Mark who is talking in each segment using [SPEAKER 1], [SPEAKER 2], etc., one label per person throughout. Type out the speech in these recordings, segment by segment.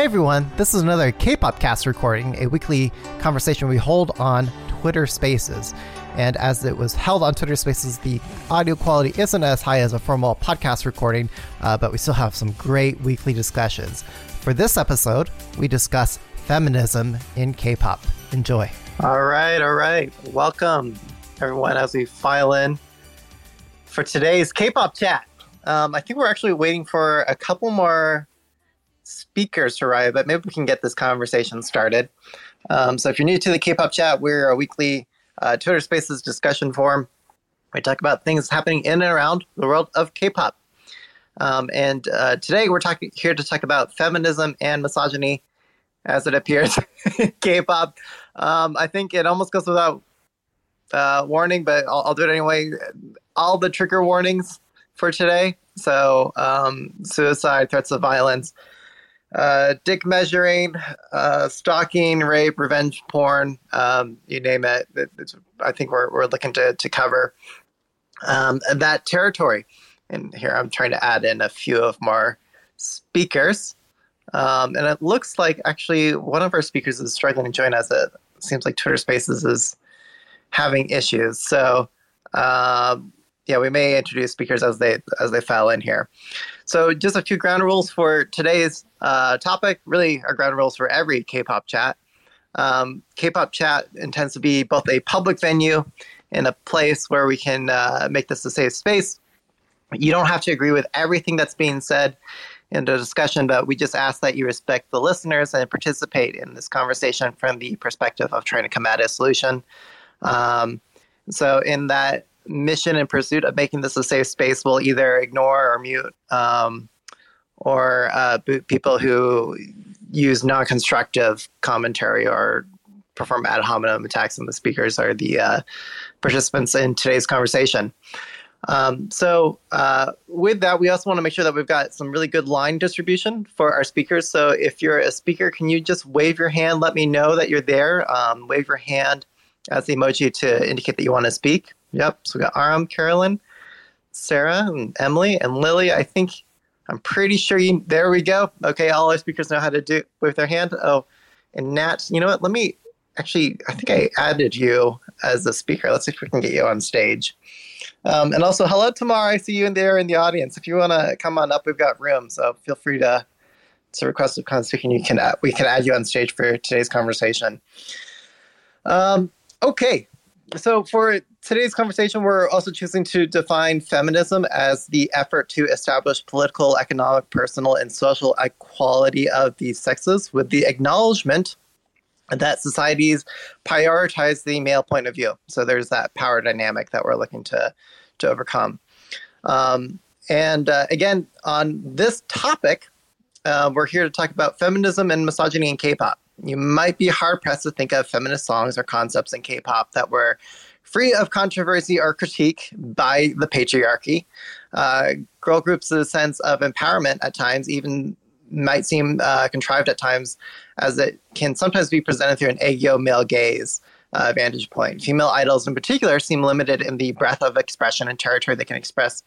[SPEAKER 1] Hey everyone, this is another K-pop cast recording, a weekly conversation we hold on Twitter Spaces. And as it was held on Twitter Spaces, the audio quality isn't as high as a formal podcast recording, uh, but we still have some great weekly discussions. For this episode, we discuss feminism in K-pop. Enjoy.
[SPEAKER 2] All right, all right. Welcome everyone as we file in for today's K-pop chat. Um, I think we're actually waiting for a couple more speakers to arrive, but maybe we can get this conversation started. Um, so if you're new to the K-pop chat, we're a weekly uh, Twitter Spaces discussion forum. We talk about things happening in and around the world of K-pop. Um, and uh, today we're talking here to talk about feminism and misogyny as it appears in K-pop. Um, I think it almost goes without uh, warning, but I'll, I'll, do it anyway. All the trigger warnings for today. So um, suicide, threats of violence, uh, dick measuring, uh, stalking, rape, revenge porn, um, you name it. It's, I think we're, we're looking to, to cover um, that territory. And here I'm trying to add in a few of more speakers. Um, and it looks like actually one of our speakers is struggling to join us. It seems like Twitter Spaces is having issues. So um, yeah, we may introduce speakers as they as they file in here. So just a few ground rules for today's uh, topic. Really, our ground rules for every K-pop chat. Um, K-pop chat intends to be both a public venue and a place where we can uh, make this a safe space. You don't have to agree with everything that's being said in the discussion, but we just ask that you respect the listeners and participate in this conversation from the perspective of trying to come at a solution. Um, so, in that mission and pursuit of making this a safe space will either ignore or mute um, or uh, boot people who use non-constructive commentary or perform ad hominem attacks on the speakers or the uh, participants in today's conversation. Um, so uh, with that, we also want to make sure that we've got some really good line distribution for our speakers. So if you're a speaker, can you just wave your hand? Let me know that you're there. Um, wave your hand as the emoji to indicate that you want to speak. Yep. So we got Aram, Carolyn, Sarah, and Emily, and Lily. I think I'm pretty sure you. There we go. Okay, all our speakers know how to do with their hand. Oh, and Nat, you know what? Let me actually. I think I added you as a speaker. Let's see if we can get you on stage. Um, and also, hello, Tamar. I see you in there in the audience. If you want to come on up, we've got room. So feel free to to request a con speaking. You can add, we can add you on stage for today's conversation. Um, okay, so for today's conversation, we're also choosing to define feminism as the effort to establish political, economic, personal, and social equality of the sexes with the acknowledgement that societies prioritize the male point of view. So there's that power dynamic that we're looking to, to overcome. Um, and uh, again, on this topic, uh, we're here to talk about feminism and misogyny in K pop. You might be hard pressed to think of feminist songs or concepts in K pop that were free of controversy or critique by the patriarchy. Uh, girl groups, sense of empowerment at times, even might seem uh, contrived at times, as it can sometimes be presented through an aegyo male gaze uh, vantage point. Female idols, in particular, seem limited in the breadth of expression and territory they can express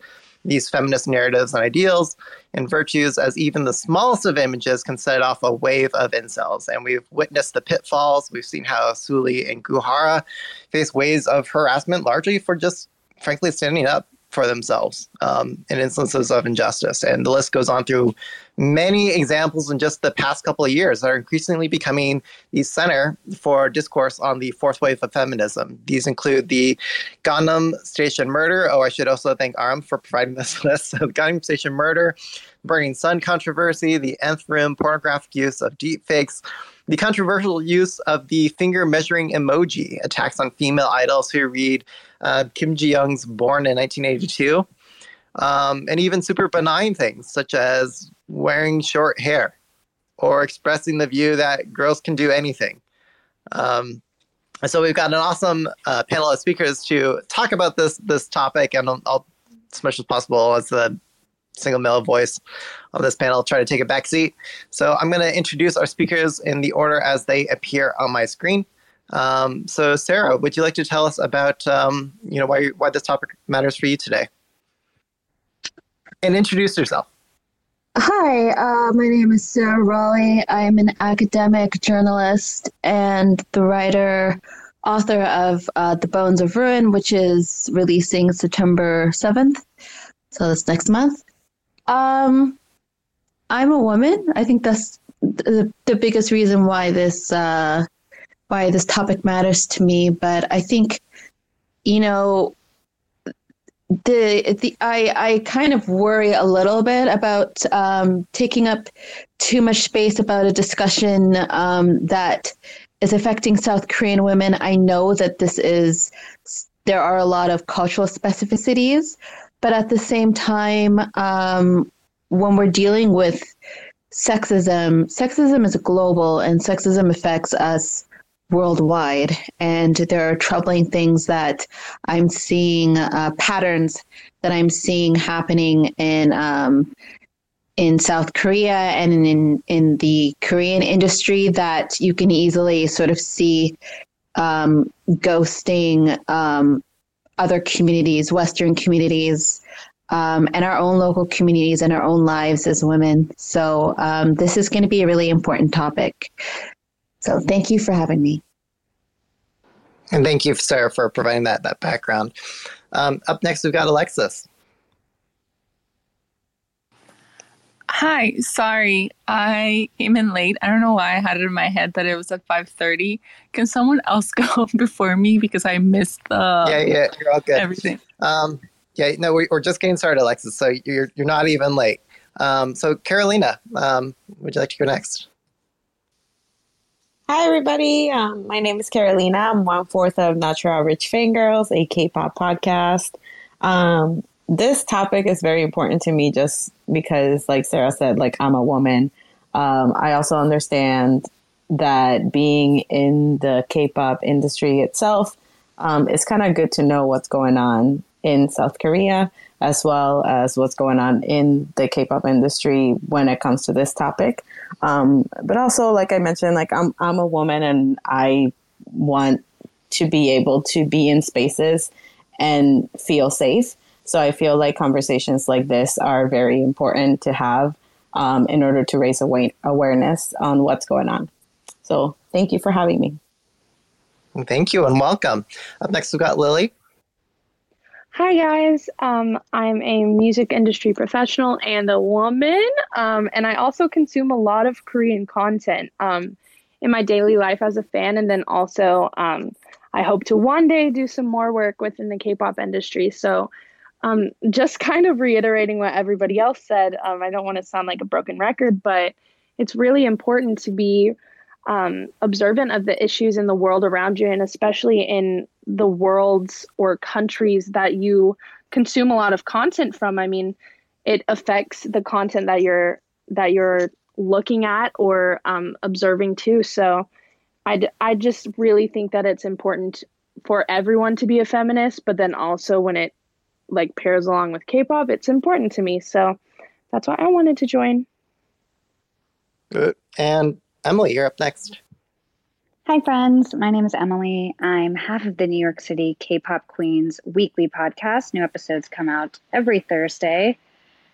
[SPEAKER 2] these feminist narratives and ideals and virtues, as even the smallest of images can set off a wave of incels. And we've witnessed the pitfalls. We've seen how Sulli and Goo Hara face waves of harassment largely for just, frankly, standing up for themselves um, in instances of injustice. And the list goes on through many examples in just the past couple of years that are increasingly becoming the center for discourse on the fourth wave of feminism. These include the Gangnam Station murder. Oh, I should also thank Aram for providing this list. So, the Gangnam Station murder, Burning Sun controversy, the nth room pornographic use of deepfakes, the controversial use of the finger measuring emoji, attacks on female idols who read uh, Kim Ji Young's Born in 1982, um, and even super benign things such as wearing short hair or expressing the view that girls can do anything. Um, so we've got an awesome uh, panel of speakers to talk about this this topic, and I'll, as much as possible as the single male voice of this panel try to take a back seat. So I'm going to introduce our speakers in the order as they appear on my screen. Um, so Sarah, would you like to tell us about um, you know why why this topic matters for you today, and introduce yourself?
[SPEAKER 3] Hi, uh, my name is Sarah Raughley. I'm an academic journalist and the writer, author of uh, The Bones of Ruin, which is releasing September 7th. So that's next month. Um, I'm a woman. I think that's the, the biggest reason why this uh, why this topic matters to me. But I think, you know, the the I I kind of worry a little bit about um, taking up too much space about a discussion um, that is affecting South Korean women. I know that this is there are a lot of cultural specificities, but at the same time, um, when we're dealing with sexism, sexism is global, and sexism affects us worldwide. And there are troubling things that I'm seeing, uh, patterns that I'm seeing happening in. Um, in South Korea and in in the Korean industry that you can easily sort of see um, ghosting um, other communities, Western communities, um, and our own local communities and our own lives as women. So um, this is going to be a really important topic. So thank you for having me.
[SPEAKER 2] And thank you, Sarah, for providing that that background. Um, up next, we've got Alexis.
[SPEAKER 4] Hi, sorry, I came in late. I don't know why I had it in my head that it was at five thirty. Can someone else go before me because I missed the
[SPEAKER 2] yeah yeah you're all good
[SPEAKER 4] everything.
[SPEAKER 2] Um, yeah, no, we're just getting started, Alexis. So you're you're not even late. Um, so Carolina, um, would you like to go next?
[SPEAKER 5] Hi, everybody. Um, my name is Carolina. I'm one fourth of Natural Rich Fangirls, a K-pop podcast. Um, this topic is very important to me, just because, like Sarah said, like I'm a woman. Um, I also understand that being in the K-pop industry itself, um, it's kind of good to know what's going on in South Korea, as well as what's going on in the K-pop industry when it comes to this topic. Um, but also, like I mentioned, like I'm I'm a woman and I want to be able to be in spaces and feel safe. So I feel like conversations like this are very important to have um, in order to raise awa- awareness on what's going on. So thank you for having me.
[SPEAKER 2] Thank you and welcome. Up next, we've got Lily.
[SPEAKER 6] Hi, guys. Um, I'm a music industry professional and a woman, um, and I also consume a lot of Korean content um, in my daily life as a fan, and then also um, I hope to one day do some more work within the K pop industry. So, um, just kind of reiterating what everybody else said, um, I don't want to sound like a broken record, but it's really important to be observant of the issues in the world around you, and especially in the worlds or countries that you consume a lot of content from. I mean, it affects the content that you're that you're looking at or um, observing too. So, I I just really think that it's important for everyone to be a feminist, but then also when it like pairs along with K-pop, it's important to me. So that's why I wanted to join.
[SPEAKER 2] Good. And Emily, you're up next.
[SPEAKER 7] Hi, friends. My name is Emily. I'm half of the New York City K pop Queens weekly podcast. New episodes come out every Thursday.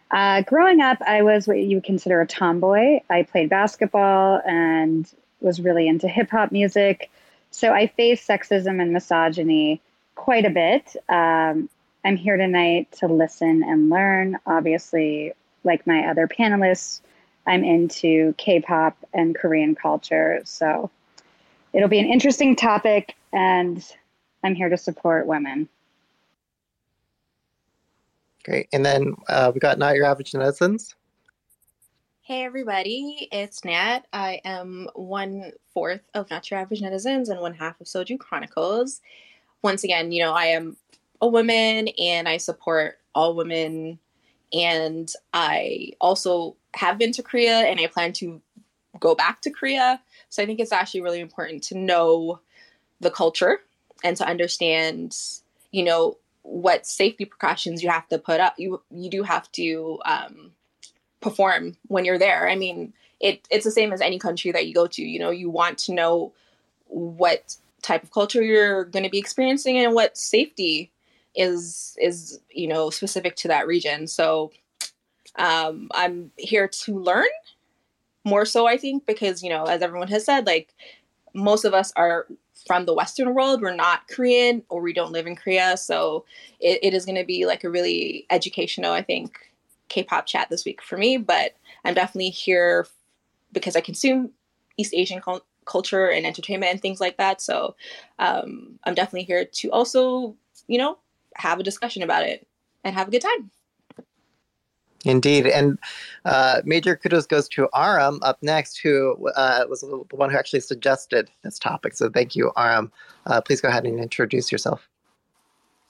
[SPEAKER 7] Uh, growing up, I was what you would consider a tomboy. I played basketball and was really into hip hop music. So I faced sexism and misogyny quite a bit. Um, I'm here tonight to listen and learn. Obviously, like my other panelists, I'm into K pop and Korean culture. So it'll be an interesting topic, and I'm here to support women.
[SPEAKER 2] Great. And then uh, we got Not Your Average Netizens.
[SPEAKER 8] Hey everybody, it's Nat. I am one fourth of Not Your Average Netizens and one half of Soju Chronicles. Once again, you know, I am a woman and I support all women and I also have been to Korea and I plan to go back to Korea. So I think it's actually really important to know the culture and to understand, you know, what safety precautions you have to put up. You you do have to um, perform when you're there. I mean, it it's the same as any country that you go to. You know, you want to know what type of culture you're going to be experiencing and what safety is is you know specific to that region. So Um, I'm here to learn more so, I think, because, you know, as everyone has said, like most of us are from the Western world. We're not Korean or we don't live in Korea. So it, it is going to be like a really educational, I think, K pop chat this week for me. But I'm definitely here because I consume East Asian cul- culture and entertainment and things like that. So um, I'm definitely here to also, you know, have a discussion about it and have a good time.
[SPEAKER 2] Indeed. And uh, major kudos goes to Aram up next, who uh, was the one who actually suggested this topic. So thank you, Aram. Uh, please go ahead and introduce yourself.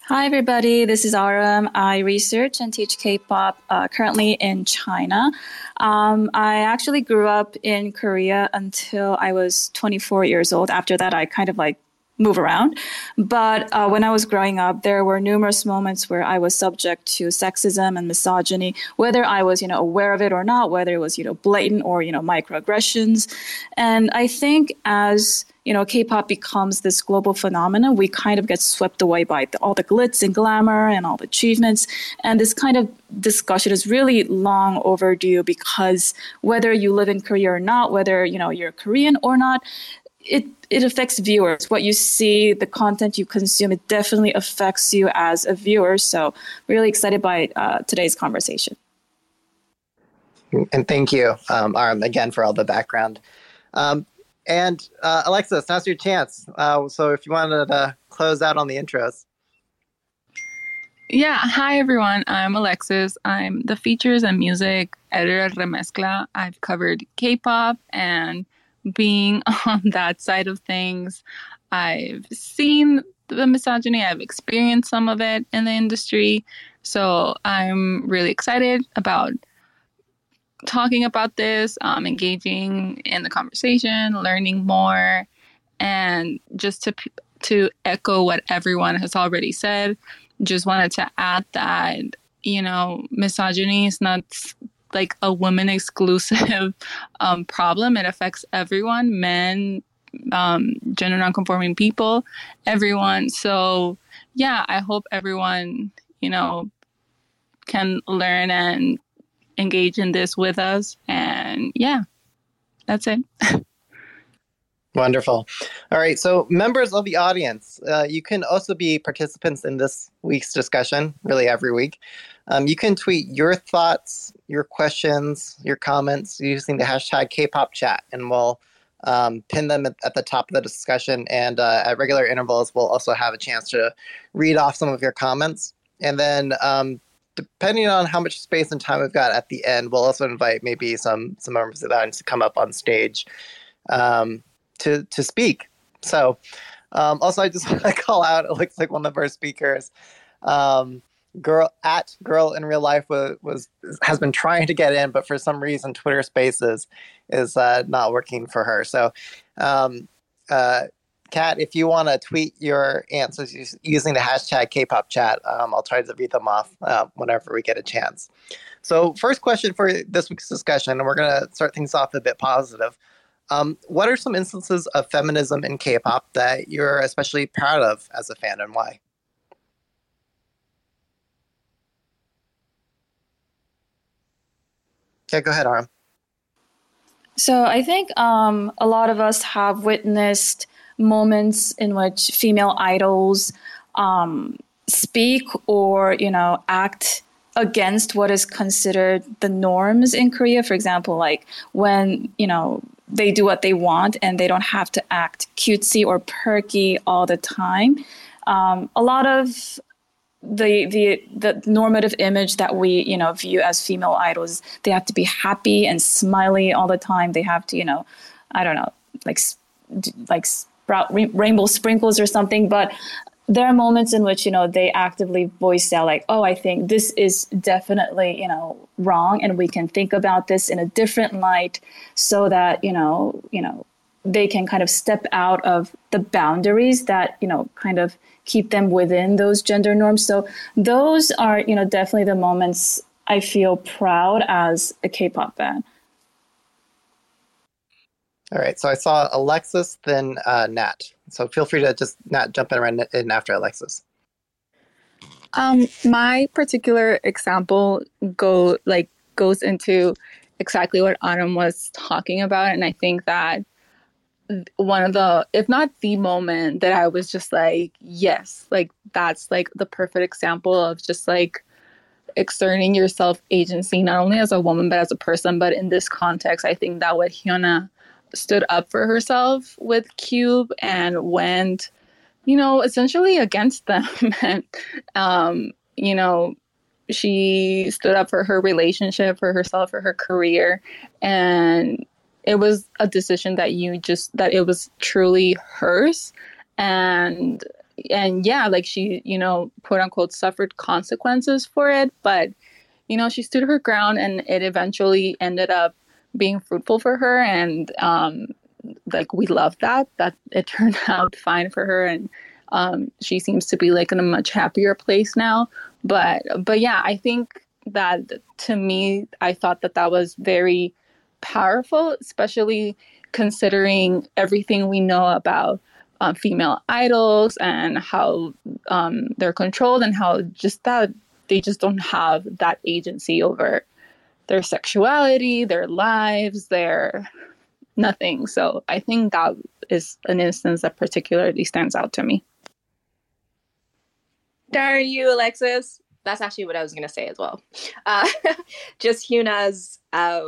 [SPEAKER 9] Hi, everybody. This is Aram. I research and teach K pop uh, currently in China. Um, I actually grew up in Korea until I was 24 years old. After that, I kind of like move around. But uh, when I was growing up, there were numerous moments where I was subject to sexism and misogyny, whether I was, you know, aware of it or not, whether it was, you know, blatant or, you know, microaggressions. And I think as you know, K-pop becomes this global phenomenon, we kind of get swept away by the, all the glitz and glamour and all the achievements. And this kind of discussion is really long overdue because whether you live in Korea or not, whether you know you're Korean or not, it it affects viewers. What you see, the content you consume, it definitely affects you as a viewer. So, really excited by uh, today's conversation.
[SPEAKER 2] And thank you, um, Aram, again for all the background. Um, and uh, Alexis, now's your chance. Uh, so, if you wanted to close out on the intros.
[SPEAKER 4] Yeah, hi everyone. I'm Alexis. I'm the features and music editor at Remezcla. I've covered K pop and being on that side of things. I've seen the misogyny, I've experienced some of it in the industry. So I'm really excited about talking about this, um, engaging in the conversation, learning more, and just to to echo what everyone has already said. Just wanted to add that you know misogyny is not like a woman exclusive um, problem. It affects everyone, men, um, gender nonconforming people, everyone. So yeah, I hope everyone, you know, can learn and engage in this with us. And yeah, that's it.
[SPEAKER 2] Wonderful. All right. So, members of the audience, uh, you can also be participants in this week's discussion, really every week. Um, you can tweet your thoughts, your questions, your comments using the hashtag Kpop chat, and we'll um, pin them at, at, the top of the discussion. And uh, at regular intervals, we'll also have a chance to read off some of your comments. And then, um, depending on how much space and time we've got at the end, we'll also invite maybe some some members of the audience to come up on stage um, to to speak. So, um, also, I just want to call out. It looks like one of our speakers. Um, girl at girl in real life was, was has been trying to get in, but for some reason Twitter Spaces is uh, not working for her. So, um, uh, Kat, if you want to tweet your answers using the hashtag Kpop chat, um, I'll try to read them off uh, whenever we get a chance. So, first question for this week's discussion, and we're going to start things off a bit positive. Um, what are some instances of feminism in K-pop that you're especially proud of as a fan, and why? Yeah, go ahead, Aram.
[SPEAKER 9] So I think um, a lot of us have witnessed moments in which female idols um, speak or you know act against what is considered the norms in Korea. For example, like when you know they do what they want and they don't have to act cutesy or perky all the time. Um, a lot of the the the normative image that we you know view as female idols they have to be happy and smiley all the time. They have to you know i don't know like like sprout rainbow sprinkles or something. But there are moments in which you know they actively voice out like oh i think this is definitely you know wrong and we can think about this in a different light so that you know you know they can kind of step out of the boundaries that you know kind of keep them within those gender norms. So those are, you know, definitely the moments I feel proud as a K-pop fan.
[SPEAKER 2] All right. So I saw Alexis, then uh, Nat. So feel free to just Nat jump in, in after Alexis.
[SPEAKER 4] Um, my particular example go like goes into exactly what Autumn was talking about. And I think that one of the, if not the moment that I was just like, yes, like that's like the perfect example of just like exerting your self agency, not only as a woman, but as a person. But in this context, I think that what Hyuna stood up for herself with Cube and went, you know, essentially against them. and, um, you know, she stood up for her relationship, for herself, for her career. And it was a decision that you just, that it was truly hers. And, and yeah, like she, you know, quote unquote, suffered consequences for it. But, you know, she stood her ground and it eventually ended up being fruitful for her. And, um, like we love that, that it turned out fine for her. And, um, she seems to be like in a much happier place now but but yeah i think that to me i thought that that was very powerful especially considering everything we know about um, female idols and how um, they're controlled and how just that they just don't have that agency over their sexuality their lives their nothing so i think that is an instance that particularly stands out to me
[SPEAKER 8] Darn you, Alexis. That's actually what I was going to say as well. Uh, just Hyuna's uh,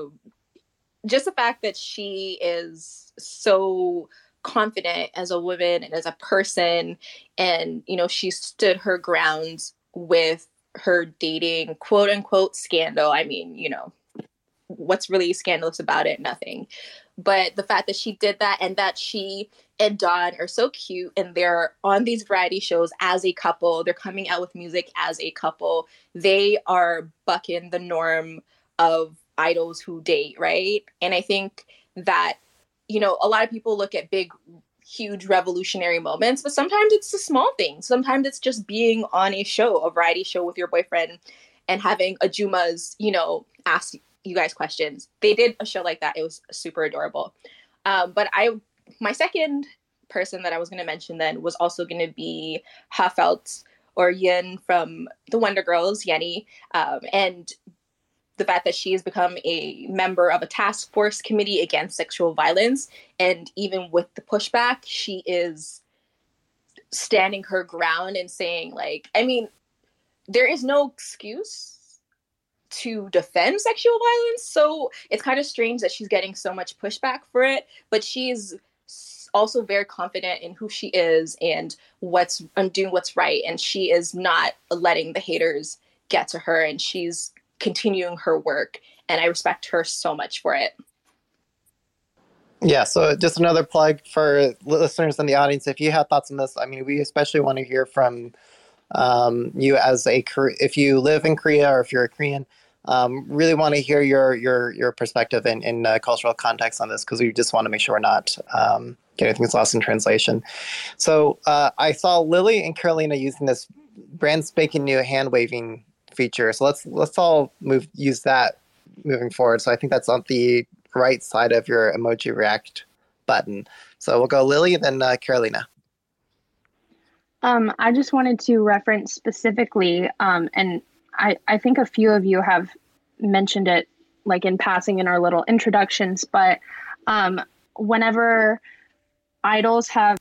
[SPEAKER 8] just the fact that she is so confident as a woman and as a person, and you know she stood her ground with her dating quote unquote scandal. I mean, you know, what's really scandalous about it? Nothing. But the fact that she did that and that she and Dawn are so cute and they're on these variety shows as a couple. They're coming out with music as a couple. They are bucking the norm of idols who date, right? And I think that, you know, a lot of people look at big, huge revolutionary moments, but sometimes it's the small things. Sometimes it's just being on a show, a variety show with your boyfriend and having Ajumas, you know, ask you guys questions. They did a show like that. It was super adorable. Um, but I my second person that I was going to mention then was also going to be HA:TFELT or Yeeun from the Wonder Girls, Yenny, um, and the fact that she has become a member of a task force committee against sexual violence. And even with the pushback, she is standing her ground and saying, like, I mean, there is no excuse to defend sexual violence. So it's kind of strange that she's getting so much pushback for it, but she's also very confident in who she is and what's and doing what's right and she is not letting the haters get to her and she's continuing her work and i respect her so much for it
[SPEAKER 2] yeah so just another plug for listeners in the audience if you have thoughts on this i mean we especially want to hear from um, you as a if you live in korea or if you're a korean um, really want to hear your your your perspective in, in uh, cultural context on this because we just want to make sure we're not um, getting things lost in translation. So uh, I saw Lily and Carolina using this brand spanking new hand waving feature. So let's let's all move use that moving forward. So I think that's on the right side of your emoji react button. So we'll go Lily, then uh, Carolina.
[SPEAKER 6] Um, I just wanted to reference specifically, um, and I, I think a few of you have mentioned it like in passing in our little introductions, but um, whenever idols have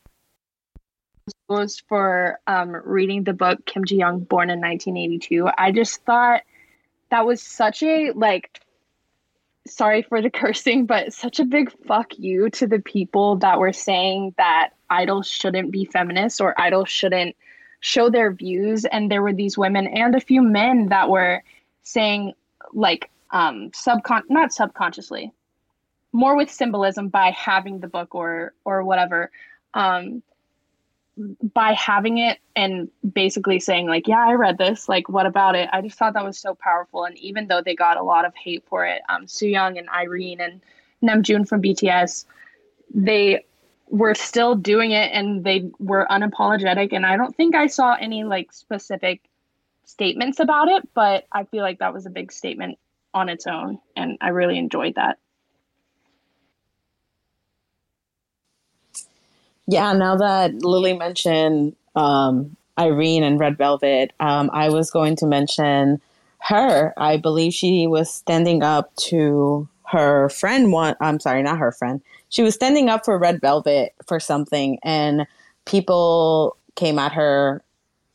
[SPEAKER 6] for um, reading the book Kim Ji Young, born in 1982, I just thought that was such a like sorry for the cursing, but such a big fuck you to the people that were saying that idols shouldn't be feminists or idols shouldn't show their views. And there were these women and a few men that were saying like um subcon not subconsciously more with symbolism by having the book or or whatever. Um by having it and basically saying like yeah i read this. Like what about it? I just thought that was so powerful. And even though they got a lot of hate for it um Sooyoung and irene and namjoon from bts they were still doing it and they were unapologetic. And i don't think i saw any like specific statements about it but i feel like that was a big statement on its own. And i really enjoyed that
[SPEAKER 5] yeah now that lily mentioned um, irene and red velvet um, i was going to mention her, I believe she was standing up to her friend. One, I'm sorry, not her friend. She was standing up for Red Velvet for something, and people came at her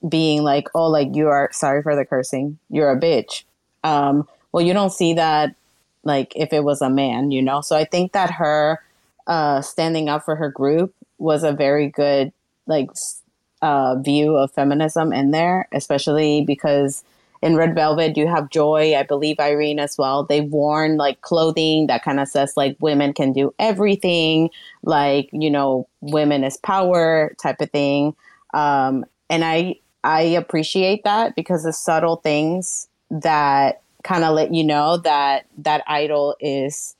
[SPEAKER 5] being like, "Oh, like you are sorry for the cursing. You're a bitch." Um, well, you don't see that like if it was a man, you know. So I think that her uh, standing up for her group was a very good like uh, view of feminism in there, especially because in Red Velvet you have Joy, I believe Irene as well. They've worn like clothing that kind of says like women can do everything, like you know, women is power type of thing. Um, and I I appreciate that because the subtle things that kind of let you know that that idol is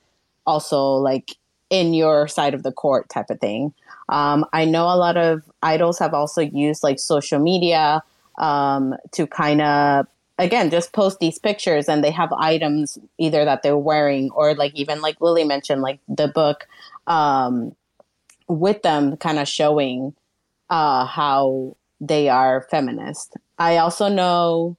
[SPEAKER 5] also like in your side of the court type of thing. Um, I know a lot of idols have also used like social media um, to kind of again just post these pictures and they have items either that they're wearing or like even like Lily mentioned like the book um, with them kind of showing uh, how they are feminist. I also know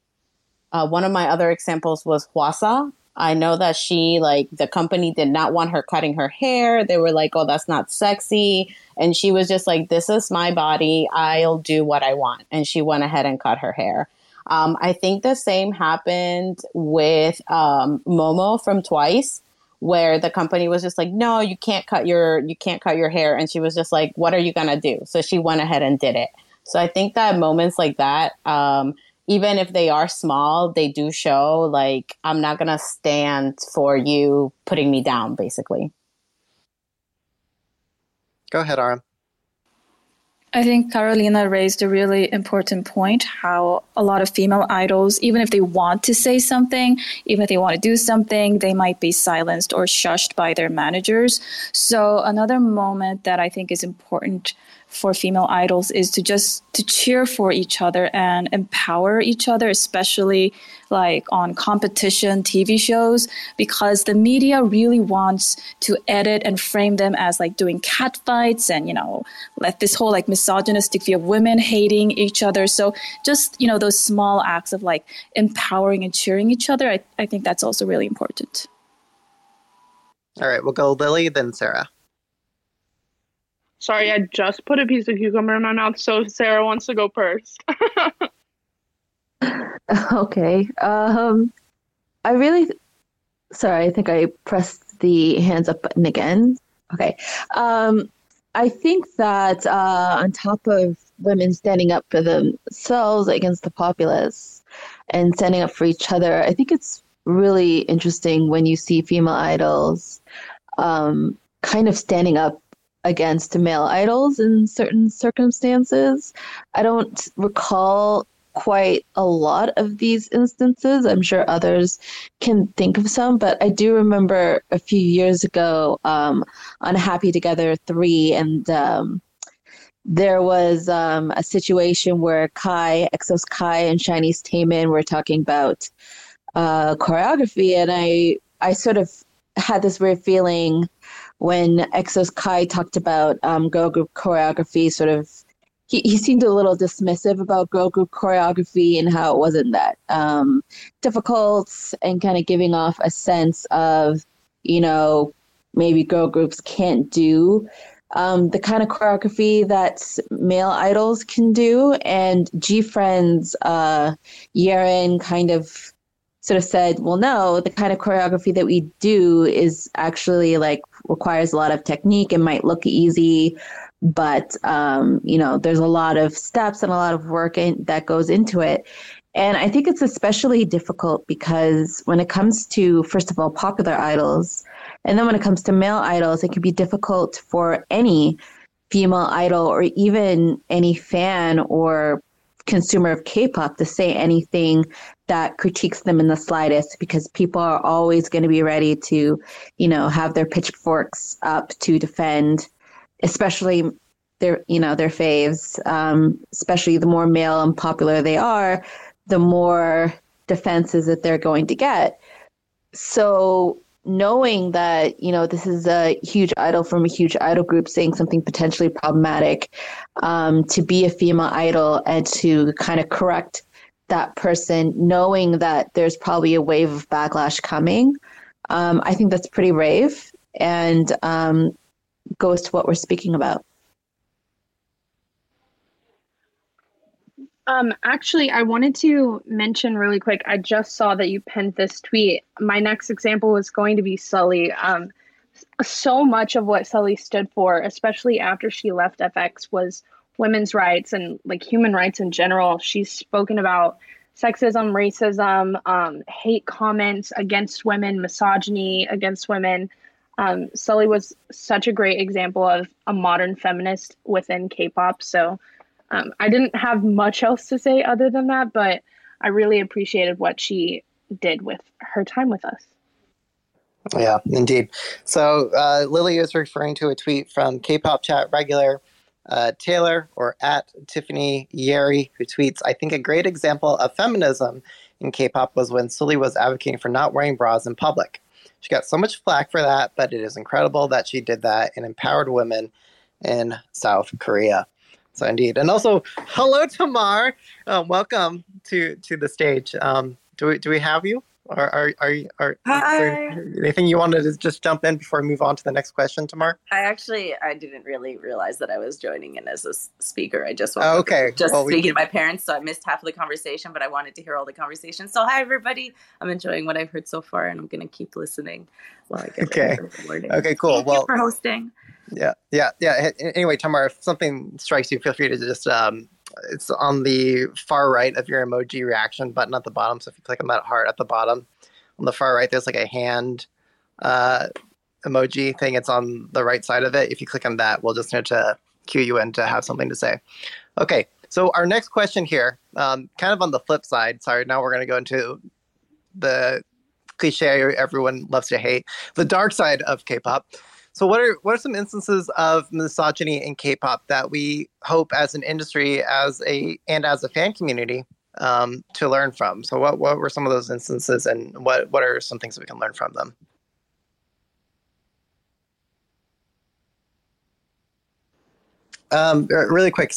[SPEAKER 5] uh, one of my other examples was Hwasa. I know that she, like, the company did not want her cutting her hair. They were like, oh, that's not sexy. And she was just like, this is my body. I'll do what I want. And she went ahead and cut her hair. Um, I think the same happened with um, Momo from Twice, where the company was just like, no, you can't cut your you can't cut your hair, and she was just like, what are you gonna do? So she went ahead and did it. So I think that moments like that, um, even if they are small, they do show like I'm not gonna stand for you putting me down, basically.
[SPEAKER 2] Go ahead, Aram.
[SPEAKER 9] I think Carolina raised a really important point how a lot of female idols, even if they want to say something, even if they want to do something, they might be silenced or shushed by their managers. So, another moment that I think is important for female idols is to just to cheer for each other and empower each other especially like on competition tv shows because the media really wants to edit and frame them as like doing cat fights and you know let this whole like misogynistic view of women hating each other. So just you know those small acts of like empowering and cheering each other i, I think that's also really important.
[SPEAKER 2] All right we'll go lily then sarah
[SPEAKER 6] Sorry, I just put a piece of cucumber in my mouth, so Sarah wants to go first.
[SPEAKER 3] okay. Um, I really. Sorry, I think I pressed the hands up button again. Okay. Um, I think that uh, on top of women standing up for themselves against the populace and standing up for each other, I think it's really interesting when you see female idols um, kind of standing up against male idols in certain circumstances. I don't recall quite a lot of these instances. I'm sure others can think of some, but I do remember a few years ago um, on Happy Together 3, and um, there was um, a situation where Kai, Exos Kai, and SHINee's Taemin were talking about uh, choreography, and I, I sort of had this weird feeling when Exos Kai talked about um, girl group choreography, sort of, he, he seemed a little dismissive about girl group choreography and how it wasn't that um, difficult and kind of giving off a sense of, you know, maybe girl groups can't do um, the kind of choreography that male idols can do. And GFriend's, uh, Yerin kind of sort of said, well, no, the kind of choreography that we do is actually like requires a lot of technique and might look easy, but um, you know, there's a lot of steps and a lot of work in, that goes into it. And I think it's especially difficult because when it comes to, first of all, popular idols, and then when it comes to male idols, it can be difficult for any female idol or even any fan or consumer of K-pop to say anything that critiques them in the slightest because people are always going to be ready to, you know, have their pitchforks up to defend, especially their, you know, their faves. Um, especially the more male and popular they are, the more defenses that they're going to get. So knowing that you know this is a huge idol from a huge idol group saying something potentially problematic um, to be a female idol and to kind of correct that person knowing that there's probably a wave of backlash coming. Um, I think that's pretty brave and um, goes to what we're speaking about.
[SPEAKER 6] Um, actually, I wanted to mention really quick. I just saw that you penned this tweet. My next example was going to be Sulli. Um, so much of what Sulli stood for, especially after she left f(x), was women's rights and like human rights in general. She's spoken about sexism, racism, um, hate comments against women, misogyny against women. Um, Sulli was such a great example of a modern feminist within K-pop. So um, I didn't have much else to say other than that, but I really appreciated what she did with her time with us.
[SPEAKER 2] Yeah, indeed. So uh, Lily is referring to a tweet from K-pop chat regular uh, Taylor or at Tiffany Yeri, who tweets, I think a great example of feminism in K-pop was when Sulli was advocating for not wearing bras in public. She got so much flack for that, but it is incredible that she did that and empowered women in South Korea. So indeed, and also hello Tamar, um, welcome to to the stage. Um, do we do we have you? Are are are, are
[SPEAKER 10] Hi.
[SPEAKER 2] anything you wanted to just jump in before we move on to the next question, Tamar?
[SPEAKER 10] I actually I didn't really realize that I was joining in as a speaker. I just
[SPEAKER 2] Oh, okay.
[SPEAKER 10] just
[SPEAKER 2] Well, we-
[SPEAKER 10] speaking to my parents, so I missed half of the conversation, but I wanted to hear all the conversation. So hi everybody, I'm enjoying what I've heard so far, and I'm gonna keep listening while I get
[SPEAKER 2] Okay.
[SPEAKER 10] ready for the morning.
[SPEAKER 2] Okay, cool.
[SPEAKER 10] Thank you
[SPEAKER 2] Well,
[SPEAKER 10] for hosting.
[SPEAKER 2] Yeah, yeah, yeah. Anyway, Tamar, if something strikes you, feel free to just um, it's on the far right of your emoji reaction button at the bottom. So if you click on that heart at the bottom, on the far right, there's like a hand uh, emoji thing. It's on the right side of it. If you click on that, we'll just need to cue you in to have something to say. Okay, so our next question here, um, kind of on the flip side. Sorry, now we're going to go into the cliche everyone loves to hate, the dark side of K-pop. So what are what are some instances of misogyny in K-pop that we hope as an industry, as a and as a fan community, um, to learn from? So what what were some of those instances, and what what are some things that we can learn from them? Um, really quick,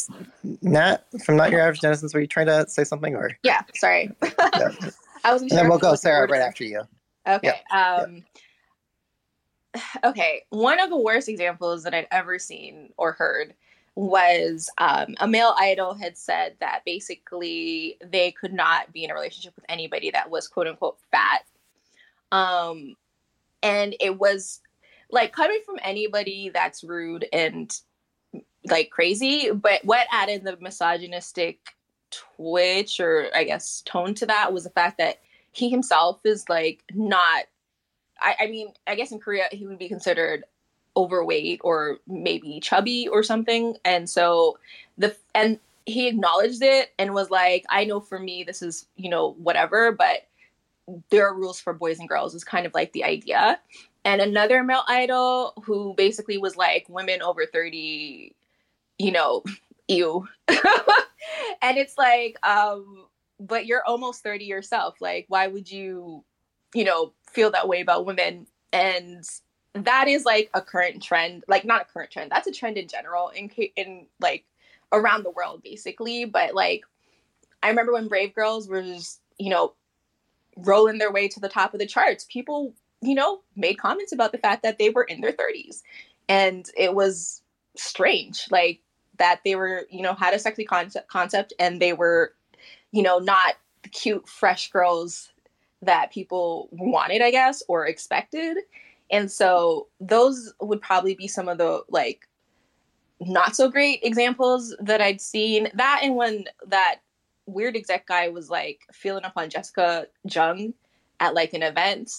[SPEAKER 2] Nat from Not Your Average Netizens, were you trying to say something, or
[SPEAKER 8] Yeah, sorry.
[SPEAKER 2] yeah.
[SPEAKER 8] I wasn't
[SPEAKER 2] and then we'll go Sarah right after you.
[SPEAKER 8] Okay. Um okay, one of the worst examples that I'd ever seen or heard was um, a male idol had said that basically they could not be in a relationship with anybody that was quote unquote fat. Um, and it was like coming from anybody that's rude and like crazy, but what added the misogynistic twitch or I guess tone to that was the fact that he himself is like not I, I mean, I guess in Korea he would be considered overweight or maybe chubby or something. And so the and he acknowledged it and was like, I know for me this is, you know, whatever, but there are rules for boys and girls is kind of like the idea. And another male idol who basically was like women over 30, you know, ew. and it's like, um, but you're almost 30 yourself. Like, why would you, you know, feel that way about women? And that is like a current trend, like not a current trend. That's a trend in general in in like around the world, basically. But like, I remember when Brave Girls was, you know, rolling their way to the top of the charts. People, you know, made comments about the fact that they were in their 30s, and it was strange, like that they were, you know, had a sexy concept concept, and they were, you know, not the cute, fresh girls that people wanted, I guess, or expected. And so those would probably be some of the like not so great examples that I'd seen. That and when that weird exec guy was like feeling up on Jessica Jung at like an event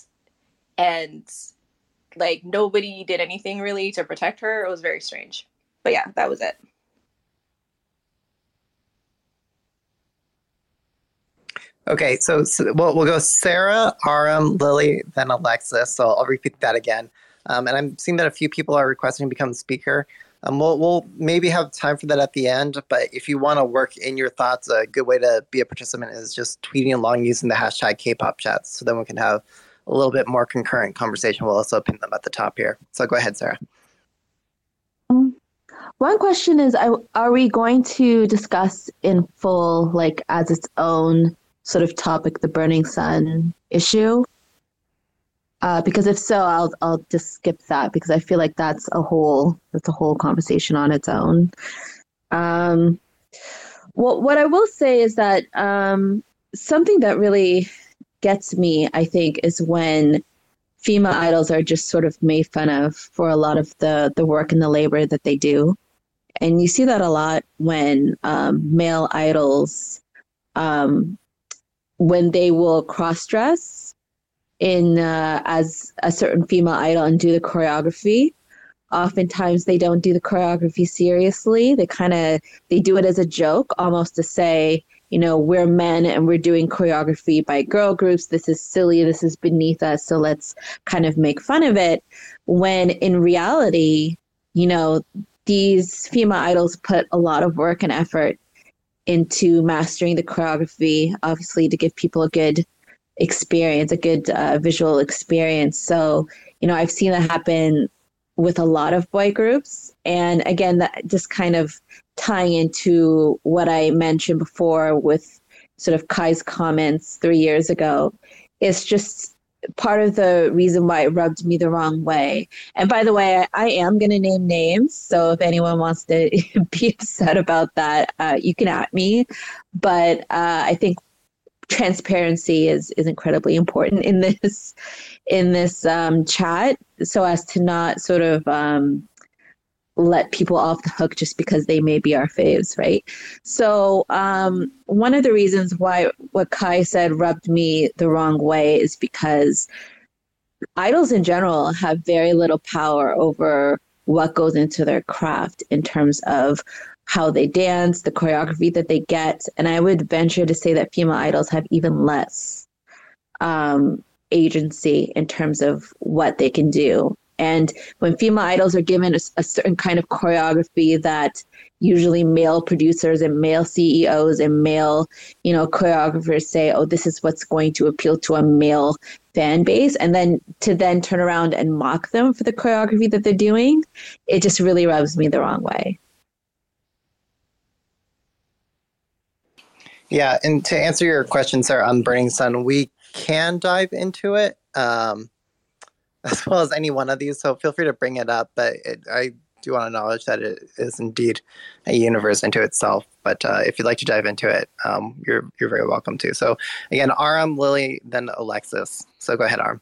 [SPEAKER 8] and like nobody did anything really to protect her. It was very strange. But yeah, that was it.
[SPEAKER 2] Okay, so, so we'll, we'll go Sarah, Aram, Lily, then Alexis. So I'll repeat that again. Um, and I'm seeing that a few people are requesting to become speaker. Um, we'll, we'll maybe have time for that at the end, but if you want to work in your thoughts, a good way to be a participant is just tweeting along using the hashtag K-pop chats. So then we can have a little bit more concurrent conversation. We'll also pin them at the top here. So go ahead, Sarah.
[SPEAKER 3] One question is Are we going to discuss in full, like as its own sort of topic the Burning Sun issue? Uh, because if so, I'll I'll just skip that because I feel like that's a whole that's a whole conversation on its own. Um, well, what I will say is that um, something that really gets me, I think, is when female idols are just sort of made fun of for a lot of the the work and the labor that they do, and you see that a lot when um, male idols, um, when they will cross dress in uh, as a certain female idol and do the choreography. Oftentimes they don't do the choreography seriously. They kind of they do it as a joke almost to say you know we're men and we're doing choreography by girl groups. This is silly. This is beneath us. So let's kind of make fun of it. When in reality you know these female idols put a lot of work and effort into mastering the choreography obviously to give people a good experience a good uh, visual experience so you know i've seen that happen with a lot of boy groups. And again, that just kind of tying into what I mentioned before with sort of Kai's comments three years ago, it's just part of the reason why it rubbed me the wrong way. And by the way, I, am going to name names. So if anyone wants to be upset about that, uh, you can at me. But uh, I think transparency is is incredibly important in this in this um, chat so as to not sort of um, let people off the hook just because they may be our faves, right? So um, one of the reasons why what Kai said rubbed me the wrong way is because idols in general have very little power over what goes into their craft in terms of how they dance, the choreography that they get, and I would venture to say that female idols have even less um, agency in terms of what they can do. And when female idols are given a, a, certain kind of choreography that usually male producers and male CEOs and male, you know, choreographers say, "Oh, this is what's going to appeal to a male fan base," and then to then turn around and mock them for the choreography that they're doing, it just really rubs me the wrong way.
[SPEAKER 2] Yeah, and to answer your question, sir, on Burning Sun, we can dive into it um, as well as any one of these. So feel free to bring it up. But it, I do want to acknowledge that it is indeed a universe into itself. But uh, if you'd like to dive into it, um, you're you're very welcome to. So again, Aram, Lily, then Alexis. So go ahead, Aram.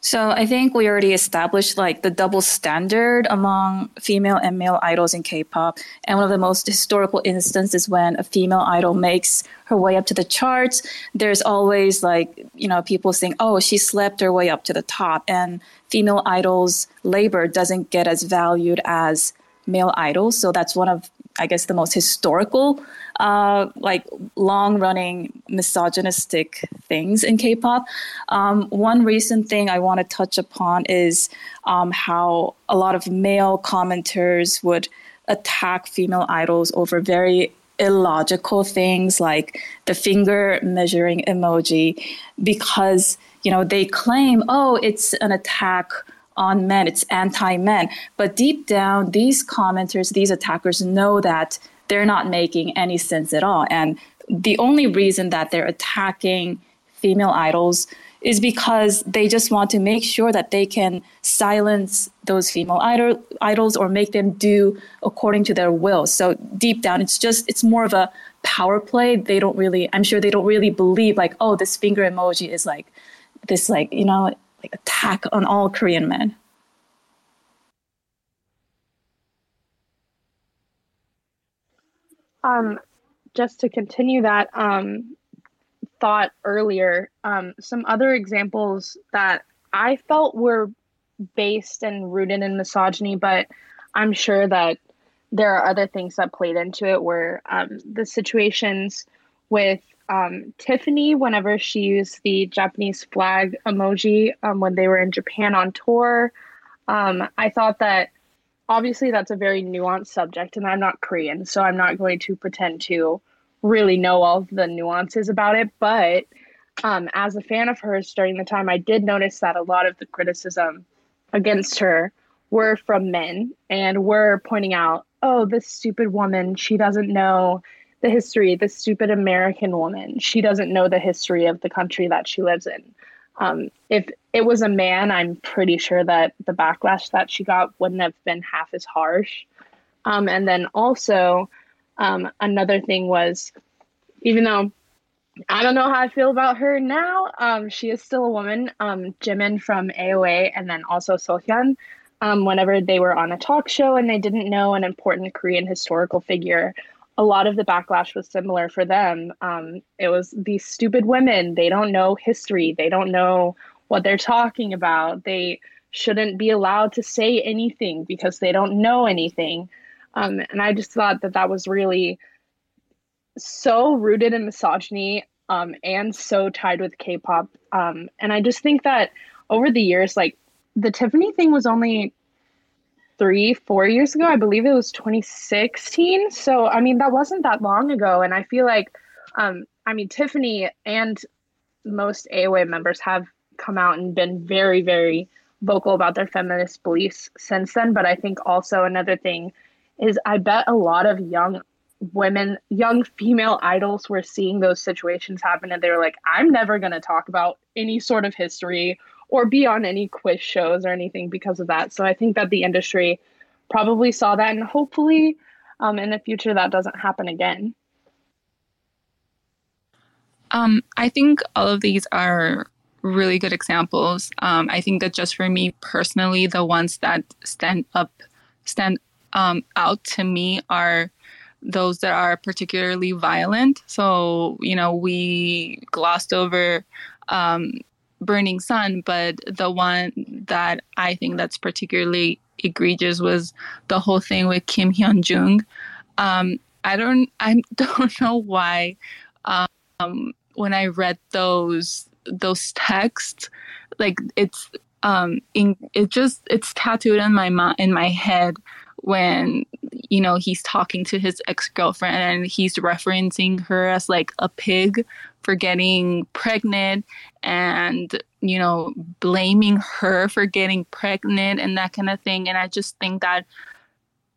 [SPEAKER 9] So I think we already established like the double standard among female and male idols in K-pop. And one of the most historical instances when a female idol makes her way up to the charts, there's always like, you know, people saying, "Oh, she slept her way up to the top." And female idols' labor doesn't get as valued as male idols. So that's one of I guess the most historical uh, like long running misogynistic things in K-pop. Um, one recent thing I want to touch upon is um, how a lot of male commenters would attack female idols over very illogical things like the finger measuring emoji because you know they claim oh it's an attack on men it's anti-men but deep down these commenters these attackers know that they're not making any sense at all. And the only reason that they're attacking female idols is because they just want to make sure that they can silence those female idol, idols or make them do according to their will. So deep down, it's just, it's more of a power play. They don't really, I'm sure they don't really believe like, oh, this finger emoji is like this, like, you know, attack on all Korean men.
[SPEAKER 6] Um, just to continue that um, thought earlier, um, some other examples that I felt were based and rooted in misogyny, but I'm sure that there are other things that played into it were um, the situations with um, Tiffany whenever she used the Japanese flag emoji um, when they were in Japan on tour. Um, I thought that obviously that's a very nuanced subject and i'm not korean so i'm not going to pretend to really know all the nuances about it but um, as a fan of hers during the time i did notice that a lot of the criticism against her were from men and were pointing out oh this stupid woman she doesn't know the history. The stupid American woman. She doesn't know the history of the country that she lives in. Um, if it was a man, I'm pretty sure that the backlash that she got wouldn't have been half as harsh. Um, and then also, um, another thing was, even though I don't know how I feel about her now, um, she is still a woman. Um, Jimin from AOA and then also Seolhyun, um, whenever they were on a talk show and they didn't know an important Korean historical figure, a lot of the backlash was similar for them. Um, it was these stupid women. They don't know history. They don't know what they're talking about. They shouldn't be allowed to say anything because they don't know anything. Um, and I just thought that that was really so rooted in misogyny um, and so tied with K-pop. Um, and I just think that over the years, like the Tiffany thing was only three, four years ago. I believe it was 2016. So, I mean, that wasn't that long ago. And I feel like, um, I mean, Tiffany and most AOA members have come out and been very, very vocal about their feminist beliefs since then. But I think also another thing is I bet a lot of young women, young female idols were seeing those situations happen and they were like, I'm never going to talk about any sort of history or be on any quiz shows or anything because of that. So I think that the industry probably saw that, and hopefully um, in the future that doesn't happen again.
[SPEAKER 4] Um, I think all of these are really good examples. Um, I think that just for me personally, the ones that stand up, stand um, out to me are those that are particularly violent. So, you know, we glossed over um, Burning Sun, but the one that I think that's particularly egregious was the whole thing with Kim Hyun Joong. Um, I don't I don't know why um, when I read those those texts, like it's um in, it just it's tattooed in my mind in my head when you know he's talking to his ex-girlfriend and he's referencing her as like a pig for getting pregnant and you know blaming her for getting pregnant and that kind of thing and i just think that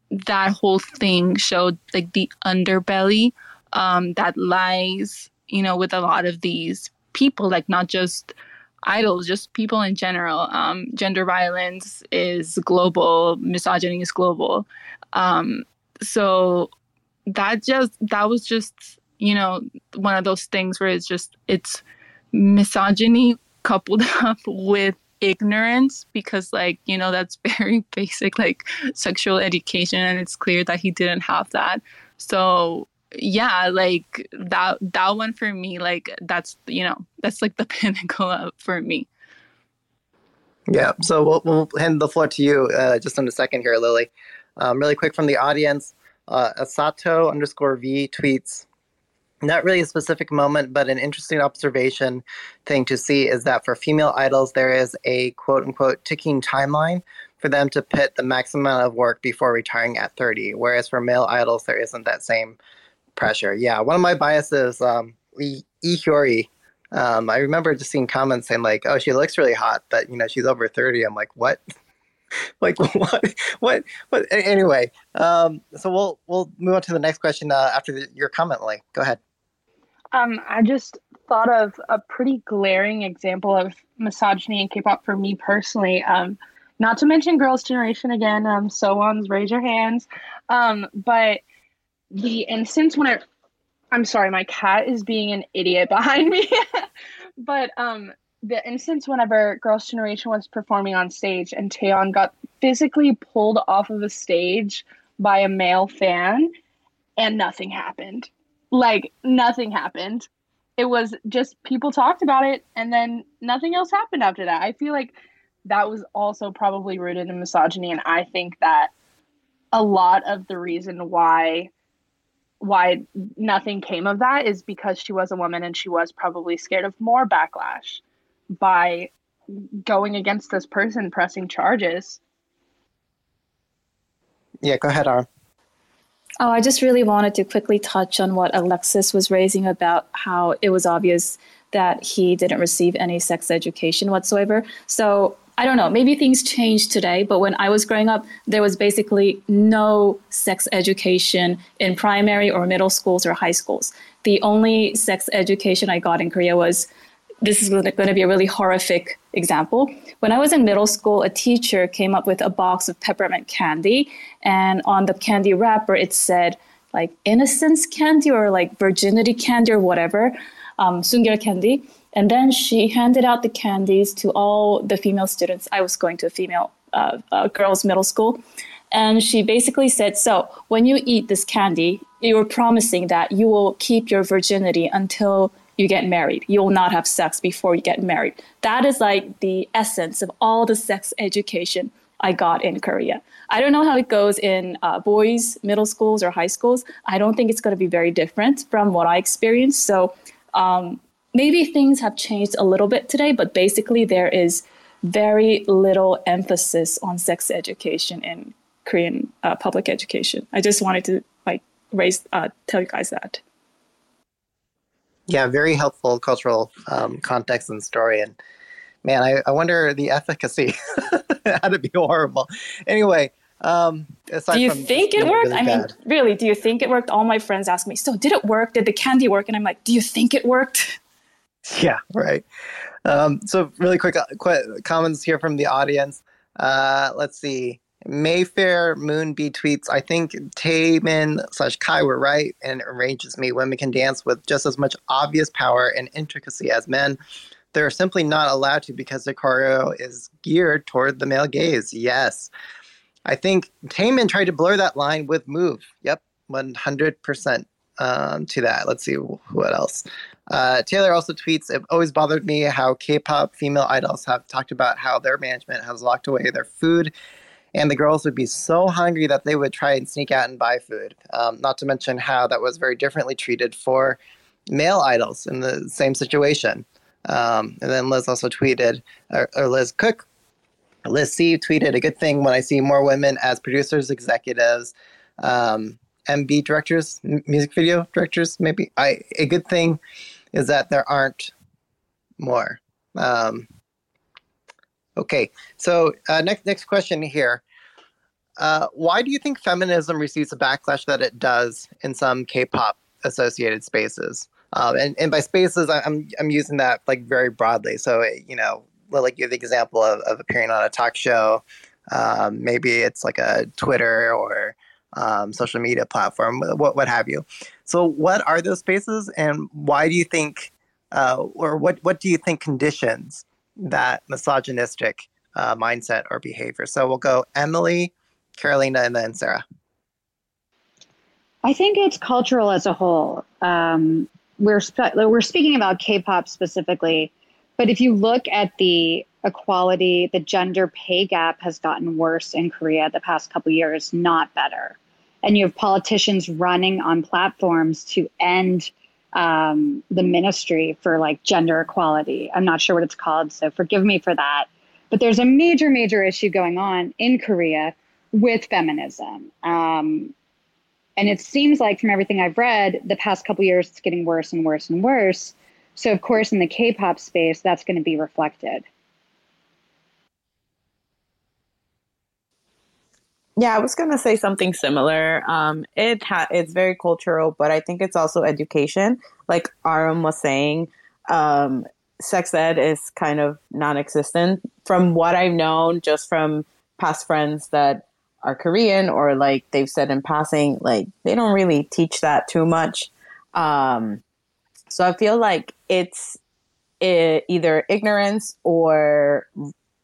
[SPEAKER 4] that whole thing showed like the underbelly um, that lies you know with a lot of these people like not just idols, just people in general. Um, gender violence is global, misogyny is global. Um, so that just that was just you know one of those things where it's just it's misogyny coupled up with ignorance because like you know that's very basic like sexual education and it's clear that he didn't have that so yeah, like that that one for me, like that's you know that's like the pinnacle of, for me.
[SPEAKER 2] Yeah, so we'll, we'll hand the floor to you uh, just in a second here, Lily. Um, really quick from the audience, uh, Asato underscore V tweets, not really a specific moment, but an interesting observation thing to see is that for female idols, there is a quote unquote ticking timeline for them to put the maximum amount of work before retiring at 30, whereas for male idols, there isn't that same pressure. Yeah, one of my biases, um, E. Hyori. Um, I remember just seeing comments saying like, "Oh, she looks really hot," but you know, she's over thirty. I'm like, what? like what? What? What? Anyway, um, so we'll we'll move on to the next question uh, after the, your comment, Lee. Go ahead.
[SPEAKER 6] Um, I just thought of a pretty glaring example of misogyny in K-pop for me personally. Um, not to mention Girls' Generation again. Um, so ones, raise your hands. Um, but the instance when I I'm sorry, my cat is being an idiot behind me. but um the instance whenever Girls' Generation was performing on stage and Taeyeon got physically pulled off of the stage by a male fan and nothing happened. Like nothing happened. It was just people talked about it and then nothing else happened after that. I feel like that was also probably rooted in misogyny and I think that a lot of the reason why why nothing came of that is because she was a woman and she was probably scared of more backlash by going against this person pressing charges.
[SPEAKER 2] Yeah, go ahead, Aram.
[SPEAKER 9] Oh, I just really wanted to quickly touch on what Alexis was raising about how it was obvious that he didn't receive any sex education whatsoever. So I don't know, maybe things changed today, but when I was growing up, there was basically no sex education in primary or middle schools or high schools. The only sex education I got in Korea was this is going to be a really horrific example. When I was in middle school, a teacher came up with a box of peppermint candy, and on the candy wrapper, it said like innocence candy or like virginity candy or whatever, um, candy. And then she handed out the candies to all the female students. I was going to a female uh, girls' middle school. And she basically said, So when you eat this candy, you're promising that you will keep your virginity until you get married. You will not have sex before you get married. That is like the essence of all the sex education I got in Korea. I don't know how it goes in uh, boys' middle schools or high schools. I don't think it's going to be very different from what I experienced. So um, maybe things have changed a little bit today, but basically there is very little emphasis on sex education in Korean uh, public education. I just wanted to like raise uh, tell you guys that.
[SPEAKER 2] Yeah, very helpful cultural um, context and story, and man, I, I wonder the efficacy had to be horrible. Anyway, um,
[SPEAKER 9] do you think it worked? Really I mean, really, do you think it worked? All my friends ask me, so did it work? Did the candy work? And I'm like, do you think it worked?
[SPEAKER 2] Yeah, right. Um, so, really quick, uh, quick comments here from the audience. Uh, let's see. Mayfair Moonbee tweets, I think Taemin slash Kai were right and arranges me. Women can dance with just as much obvious power and intricacy as men. They're simply not allowed to because the choreo is geared toward the male gaze. Yes. I think Taemin tried to blur that line with Move. Yep, 100% um, to that. Let's see what else. Uh, Taylor also tweets, It always bothered me how K pop female idols have talked about how their management has locked away their food, and the girls would be so hungry that they would try and sneak out and buy food. Um, not to mention how that was very differently treated for male idols in the same situation. Um, and then Liz also tweeted, or, or Liz Cook Liz C tweeted a good thing when I see more women as producers, executives, um, MV directors, music video directors. Maybe I a good thing is that there aren't more. Um, okay, so uh, next next question here. Uh, why do you think feminism receives the backlash that it does in some K-pop associated spaces? Um, and, and by spaces, I'm I'm using that like very broadly. So you know, like you the example of, of appearing on a talk show. Um, maybe it's like a Twitter or um, social media platform, what what have you. So, what are those spaces, and why do you think, uh, or what what do you think conditions that misogynistic uh, mindset or behavior? So, we'll go Emily, Carolina, and then Sarah.
[SPEAKER 7] I think it's cultural as a whole. Um, we're spe- we're speaking about K-pop specifically. But if you look at the equality, the gender pay gap has gotten worse in Korea the past couple years, not better. And you have politicians running on platforms to end um, the ministry for like gender equality. I'm not sure what it's called, so forgive me for that. But there's a major, major issue going on in Korea with feminism. Um, and it seems like from everything I've read, the past couple years, it's getting worse and worse and worse. So, of course, in the K pop space, that's going to be reflected.
[SPEAKER 5] Yeah, I was going to say something similar. Um, it ha- it's very cultural, but I think it's also education. Like Aram was saying, um, sex ed is kind of non-existent. From what I've known, just from past friends that are Korean or like they've said in passing, like they don't really teach that too much. Um, so I feel like it's it, either ignorance or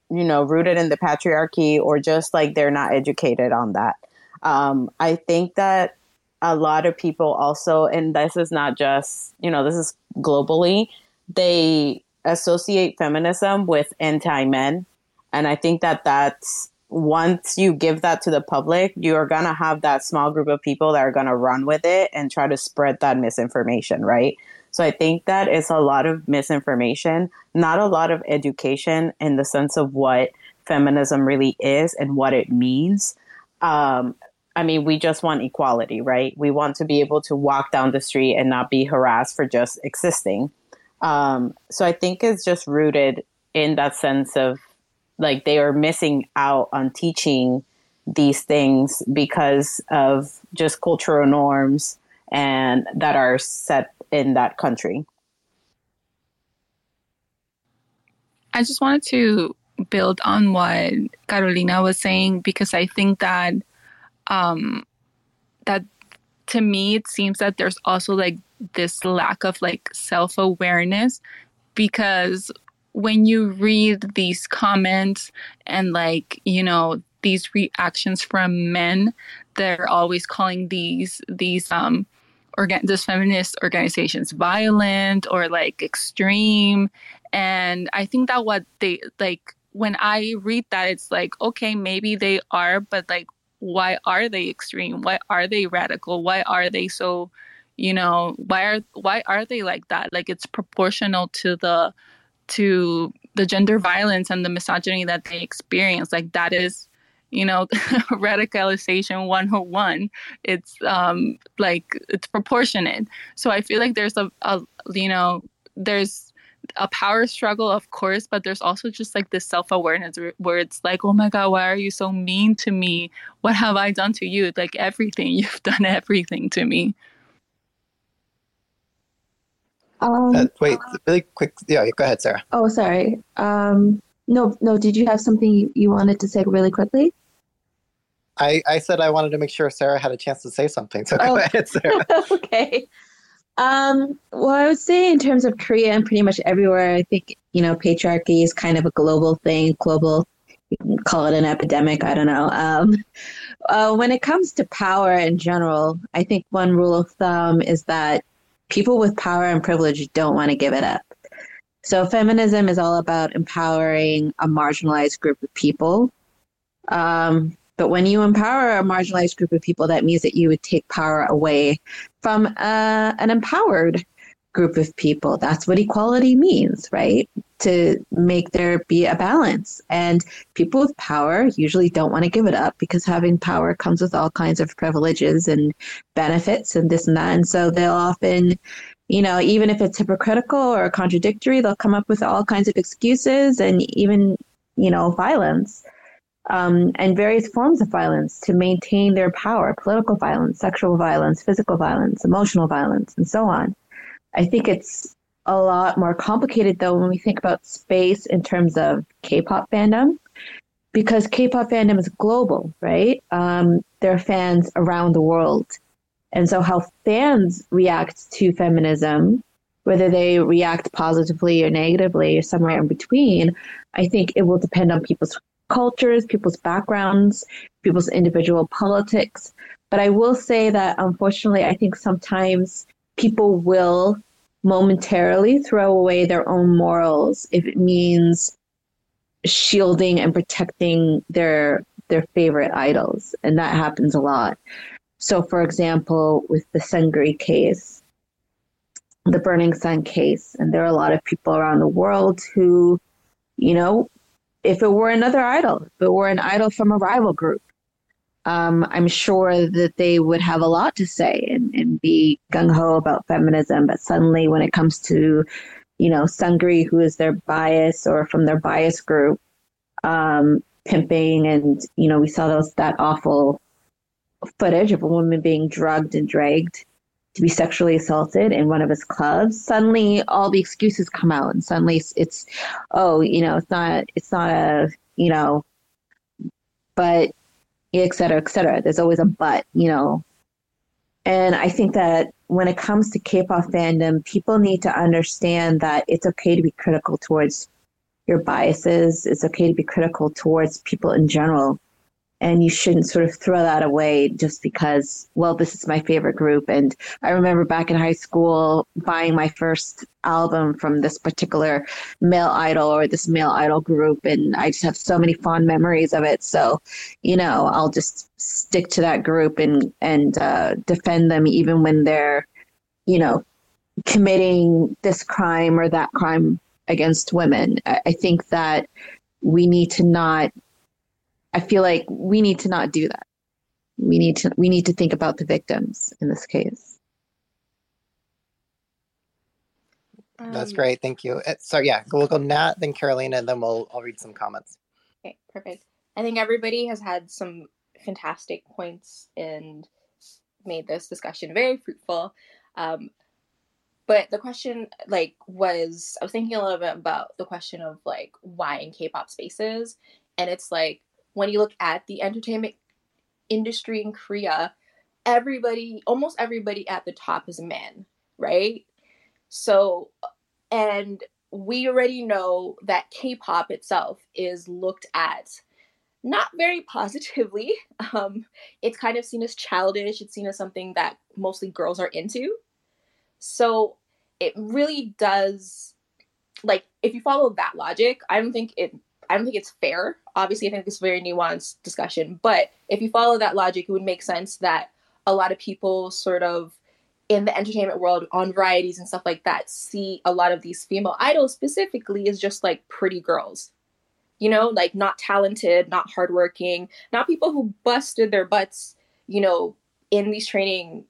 [SPEAKER 5] you know rooted in the patriarchy or just like they're not educated on that. Um, I think that a lot of people also, and this is not just you know this is globally, they associate feminism with anti-men, and I think that that's once you give that to the public, you're going to have that small group of people that are going to run with it and try to spread that misinformation, right? So I think that it's a lot of misinformation, not a lot of education in the sense of what feminism really is and what it means. Um, I mean, we just want equality, right? We want to be able to walk down the street and not be harassed for just existing. Um, so I think it's just rooted in that sense of like they are missing out on teaching these things because of just cultural norms and that are set in that country.
[SPEAKER 4] I just wanted to build on what Carolina was saying because I think that um that to me it seems that there's also like this lack of like self-awareness because when you read these comments and like you know these reactions from men they're always calling these these um organ this feminist organizations violent or like extreme. And i think that what they like when i read that it's like okay maybe they are but like why are they extreme? Why are they radical? Why are they so you know why are why are they like that? Like it's proportional to the to the gender violence and the misogyny that they experience. Like that is you know radicalization 101 it's um like it's proportionate so i feel like there's a, a you know there's a power struggle of course but there's also just like this self-awareness where it's like oh my god why are you so mean to me what have i done to you like everything you've done everything to me
[SPEAKER 3] Um,
[SPEAKER 2] Uh, wait, really quick. Yeah, go ahead, Sarah.
[SPEAKER 3] oh, sorry. Um, no, no. Did you have something you, wanted to say really quickly?
[SPEAKER 2] I, I said I wanted to make sure Sarah had a chance to say something. So
[SPEAKER 3] Oh.
[SPEAKER 2] go ahead, Sarah.
[SPEAKER 3] okay. Um, well, I would say in terms of Korea and pretty much everywhere, I think, you know, patriarchy is kind of a global thing, global, you can call it an epidemic, I don't know. Um, uh, when it comes to power in general, I think one rule of thumb is that people with power and privilege don't want to give it up. So feminism is all about empowering a marginalized group of people. Um, but when you empower a marginalized group of people, that means that you would take power away from uh, an empowered group of people. That's what equality means, right? To make there be a balance. And people with power usually don't want to give it up because having power comes with all kinds of privileges and benefits and this and that. And so they'll often, you know, even if it's hypocritical or contradictory, they'll come up with all kinds of excuses and even, you know, violence um, and various forms of violence to maintain their power political violence, sexual violence, physical violence, emotional violence, and so on. I think it's a lot more complicated though when we think about space in terms of K pop fandom, because K pop fandom is global, right? Um, there are fans around the world. And so, how fans react to feminism, whether they react positively or negatively or somewhere in between, I think it will depend on people's cultures, people's backgrounds, people's individual politics. But I will say that unfortunately, I think sometimes people will momentarily throw away their own morals if it means shielding and protecting their their favorite idols and that happens a lot so for example with the Seungri case the burning sun case and there are a lot of people around the world who you know if it were another idol if it were an idol from a rival group um, I'm sure that they would have a lot to say and, and be gung ho about feminism. But suddenly, when it comes to, you know, Seungri, who is their bias or from their bias group, um, pimping, and you know, we saw those that awful footage of a woman being drugged and dragged to be sexually assaulted in one of his clubs. Suddenly, all the excuses come out, and suddenly it's, it's oh, you know, it's not, it's not a, you know, but et cetera, et cetera. There's always a but, you know. And I think that when it comes to K-pop fandom, people need to understand that it's okay to be critical towards your biases. It's okay to be critical towards people in general. And you shouldn't sort of throw that away just because, well, this is my favorite group. And I remember back in high school buying my first album from this particular male idol or this male idol group. And I just have so many fond memories of it. So, you know, I'll just stick to that group and, and uh, defend them even when they're, you know, committing this crime or that crime against women. I, I think that we need to not I feel like we need to not do that. We need to we need to think about the victims in this case.
[SPEAKER 2] That's
[SPEAKER 8] Um,
[SPEAKER 2] great. Thank you. Uh, So yeah, we'll go Nat, then Carolina, and then we'll I'll read some comments.
[SPEAKER 8] Okay, perfect. I think everybody has had some fantastic points and made this discussion very fruitful. Um, but the question, like, was I was thinking a little bit about the question of like why in K-pop spaces, and it's like when you look at the entertainment industry in Korea, everybody, almost everybody at the top is men, right? So, and we already know that K-pop itself is looked at not very positively. Um, it's kind of seen as childish. It's seen as something that mostly girls are into. So it really does, like, if you follow that logic, I don't think it. I don't think it's fair. Obviously, I think it's a very nuanced discussion. But if you follow that logic, it would make sense that a lot of people sort of in the entertainment world on varieties and stuff like that see a lot of these female idols specifically as just like pretty girls you know like not talented not hardworking not people who busted their butts you know in these training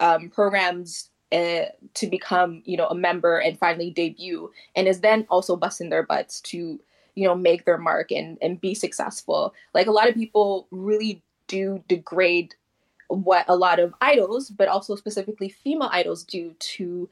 [SPEAKER 8] um, programs uh, to become you know a member and finally debut and is then also busting their butts to you know make their mark and and be successful like a lot of people really do degrade what a lot of idols, but also specifically female idols, do to,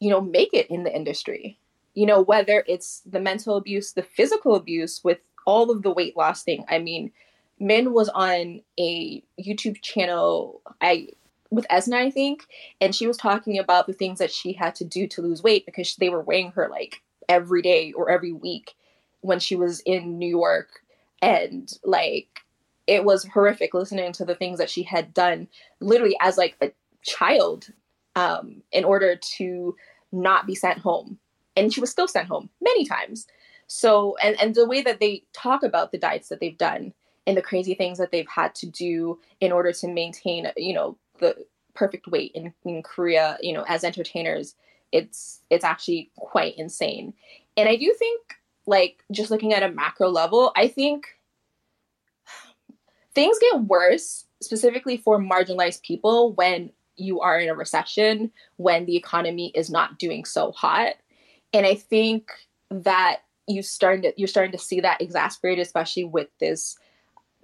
[SPEAKER 8] you know, make it in the industry. You know, whether it's the mental abuse, the physical abuse with all of the weight loss thing. I mean, Min was on a YouTube channel, I with Esna, I think, and she was talking about the things that she had to do to lose weight because they were weighing her like every day or every week when she was in New York. And like it was horrific listening to the things that she had done literally as like a child um, in order to not be sent home and she was still sent home many times so and and the way that they talk about the diets that they've done and the crazy things that they've had to do in order to maintain you know the perfect weight in, in korea you know as entertainers it's it's actually quite insane and i do think like just looking at a macro level i think things get worse specifically for marginalized people when you are in a recession when the economy is not doing so hot. And i think that you starting to you're starting to see that exasperated especially with this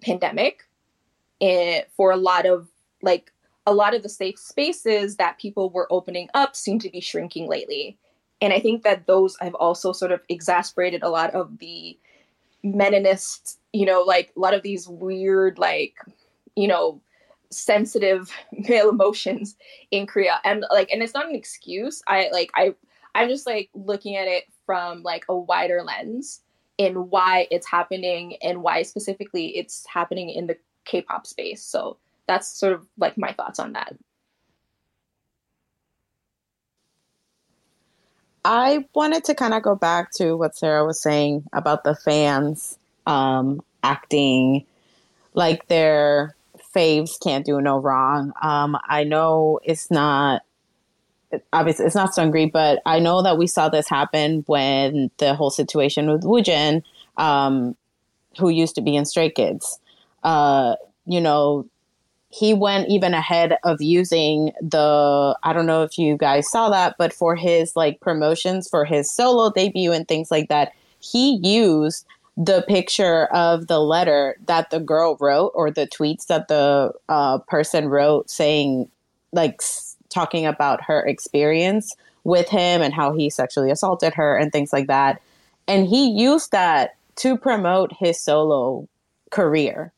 [SPEAKER 8] pandemic. And for a lot of like a lot of the safe spaces that people were opening up seem to be shrinking lately and i think that those have also sort of exasperated a lot of the meninist you know, like a lot of these weird, like, you know, sensitive male emotions in Korea. And like, and it's not an excuse. I like, I, I'm just like looking at it from like a wider lens in why it's happening and why specifically it's happening in the K-pop space. So that's sort of like my thoughts on that.
[SPEAKER 5] I wanted to kind of go back to what Sarah was saying about the fans um, acting like their faves can't do no wrong. Um, I know it's not obviously it's not Seungri, but I know that we saw this happen when the whole situation with Woojin, um, who used to be in Stray Kids. Uh, you know, he went even ahead of using the I don't know if you guys saw that, but for his like promotions for his solo debut and things like that, he used the picture of the letter that the girl wrote or the tweets that the uh, person wrote saying like s- talking about her experience with him and how he sexually assaulted her and things like that. And he used that to promote his solo career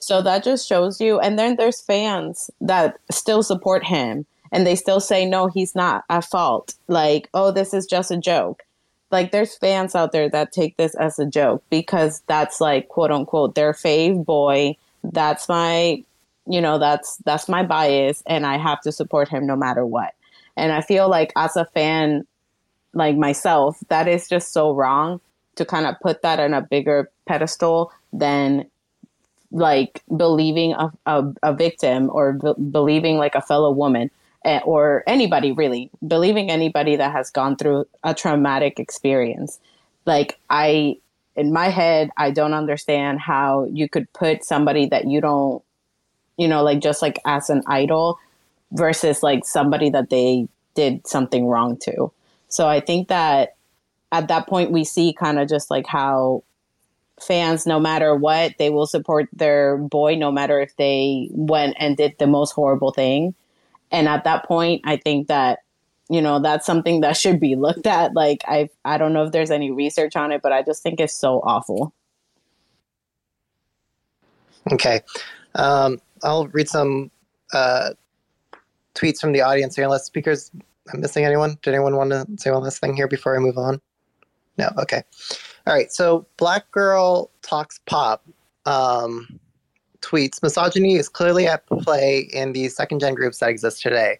[SPEAKER 5] so that just shows you and then there's fans that still support him and they still say no he's not at fault like oh this is just a joke like there's fans out there that take this as a joke because that's like quote unquote their fave boy. That's my you know, that's that's my bias and I have to support him no matter what. And I feel like as a fan like myself, that is just so wrong to kind of put that on a bigger pedestal than like believing a, a, a victim or believing like a fellow woman Eh, or anybody really believing anybody that has gone through a traumatic experience. Like i in my head i don't understand how you could put somebody that you don't you know like just like as an idol versus like somebody that they did something wrong to. So i think that at that point we see kind of just like how fans no matter what they will support their boy no matter if they went and did the most horrible thing. And at that point i think that you know that's something that should be looked at. Like i i don't know if there's any research on it but i just think it's so awful.
[SPEAKER 2] Okay. Um, i'll read some uh, tweets from the audience here. Unless speakers i'm missing anyone? Did anyone want to say one last thing here before i move on? No? Okay all right so black girl talks pop um, tweets misogyny is clearly at play in the second gen groups that exist today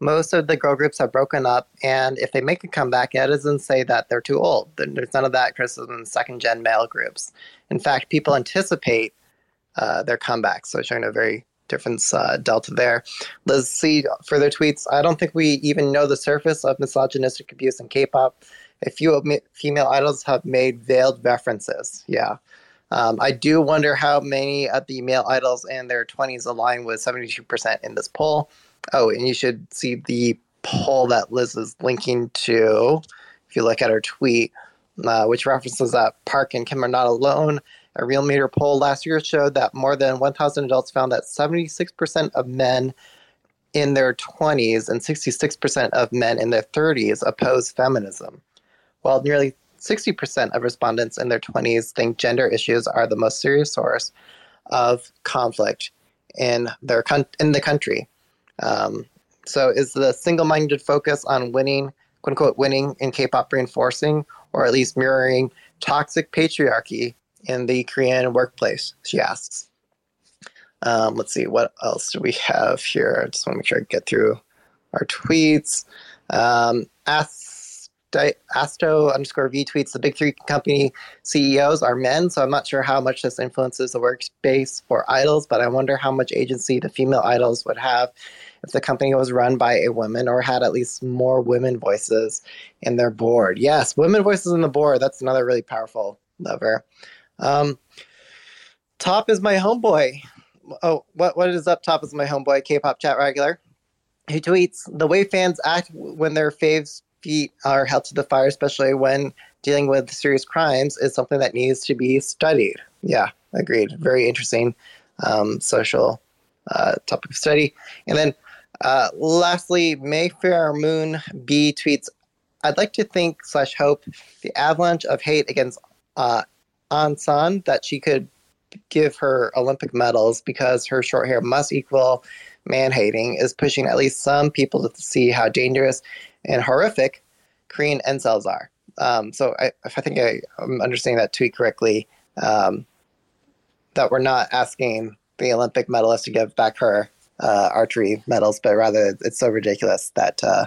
[SPEAKER 2] most of the girl groups have broken up, and if they make a comeback, it doesn't say that they're too old. There's none of that criticism in second gen male groups. In fact, people anticipate uh, their comebacks, so showing a very different uh, delta there. Let's see further tweets. I don't think we even know the surface of misogynistic abuse in K-pop. A few female idols have made veiled references. Yeah. Um, I do wonder how many of the male idols in their 20s align with 72% in this poll. Oh, and you should see the poll that Liz is linking to. If you look at her tweet, uh, which references that Park and Kim are not alone. A Realmeter poll last year showed that more than 1,000 adults found that 76% of men in their 20s and 66% of men in their 30s oppose feminism, while nearly 60% of respondents in their 20s think gender issues are the most serious source of conflict in their con- in the country. Um, so is the single-minded focus on winning, quote unquote, winning in K-pop reinforcing or at least mirroring toxic patriarchy in the Korean workplace? She asks. Um, let's see, what else do we have here? I just want to make sure I get through our tweets. Um, Asto underscore V tweets the big three company CEOs are men, so I'm not sure how much this influences the workspace for idols, but I wonder how much agency the female idols would have if the company was run by a woman or had at least more women voices in their board. Yes, women voices in the board. That's another really powerful lever. Um, top is my homeboy. Oh, what what is up? Top is my homeboy. K-pop chat regular. He tweets the way fans act when their faves feet are held to the fire, especially when dealing with serious crimes, is something that needs to be studied. Yeah, agreed. Very interesting um, social uh, topic of study. And then uh, lastly, Mayfair Moon B tweets, I'd like to think slash hope the avalanche of hate against uh, An San that she could give her Olympic medals because her short hair must equal man hating is pushing at least some people to see how dangerous and horrific Korean incels are. Um, so I, I think I, am understanding that tweet correctly, um, that we're not asking the Olympic medalist to give back her uh, archery medals, but rather it's so ridiculous that uh,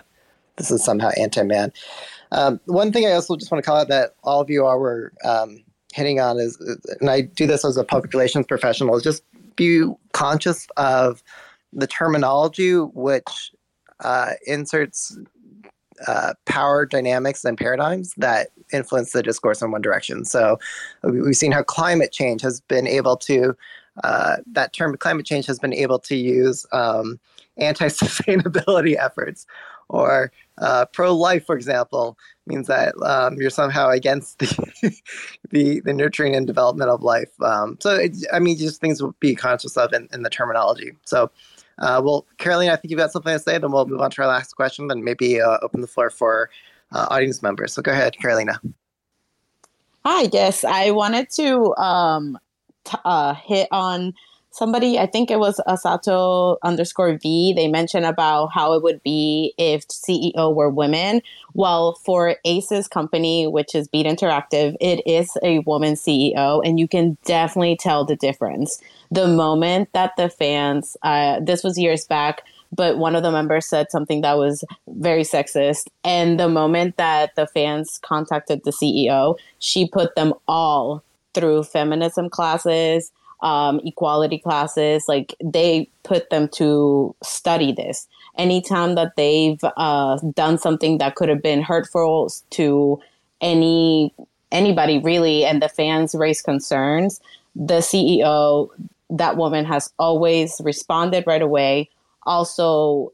[SPEAKER 2] this is somehow anti-man. Um, one thing I also just want to call out that all of you are were um, hitting on is, and I do this as a public relations professional, is just be conscious of the terminology which uh, inserts uh, power dynamics and paradigms that influence the discourse in one direction. So we've seen how climate change has been able to uh, that term climate change has been able to use um, anti-sustainability efforts or uh, pro-life, for example, means that um, you're somehow against the, the, the nurturing and development of life. Um, so, it, I mean, just things to be conscious of in, in the terminology. So, uh, well, Caroline, I think you've got something to say. Then we'll move on to our last question. Then maybe uh, open the floor for uh, audience members. So, go ahead, Carolina.
[SPEAKER 5] Hi. Yes, I wanted to um, t- uh, hit on somebody i think it was asato underscore v they mentioned about how it would be if ceo were women well for ace's company which is beat interactive it is a woman ceo and you can definitely tell the difference the moment that the fans uh, this was years back but one of the members said something that was very sexist and the moment that the fans contacted the ceo she put them all through feminism classes, um, equality classes. Like they put them to study this. Anytime that they've uh, done something that could have been hurtful to any anybody really, and the fans raise concerns, the CEO, that woman has always responded right away. Also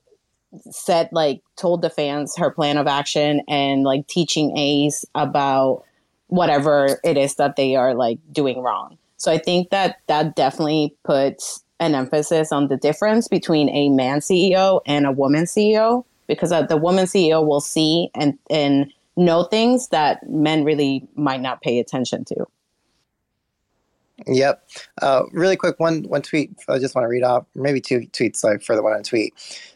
[SPEAKER 5] said like told the fans her plan of action and like teaching Ace about whatever it is that they are like doing wrong. So I think that that definitely puts an emphasis on the difference between a man CEO and a woman CEO because uh, the woman CEO will see and and know things that men really might not pay attention to.
[SPEAKER 2] Yep. Uh, really quick, one one tweet. I just want to read off, maybe two tweets like for the one on tweet.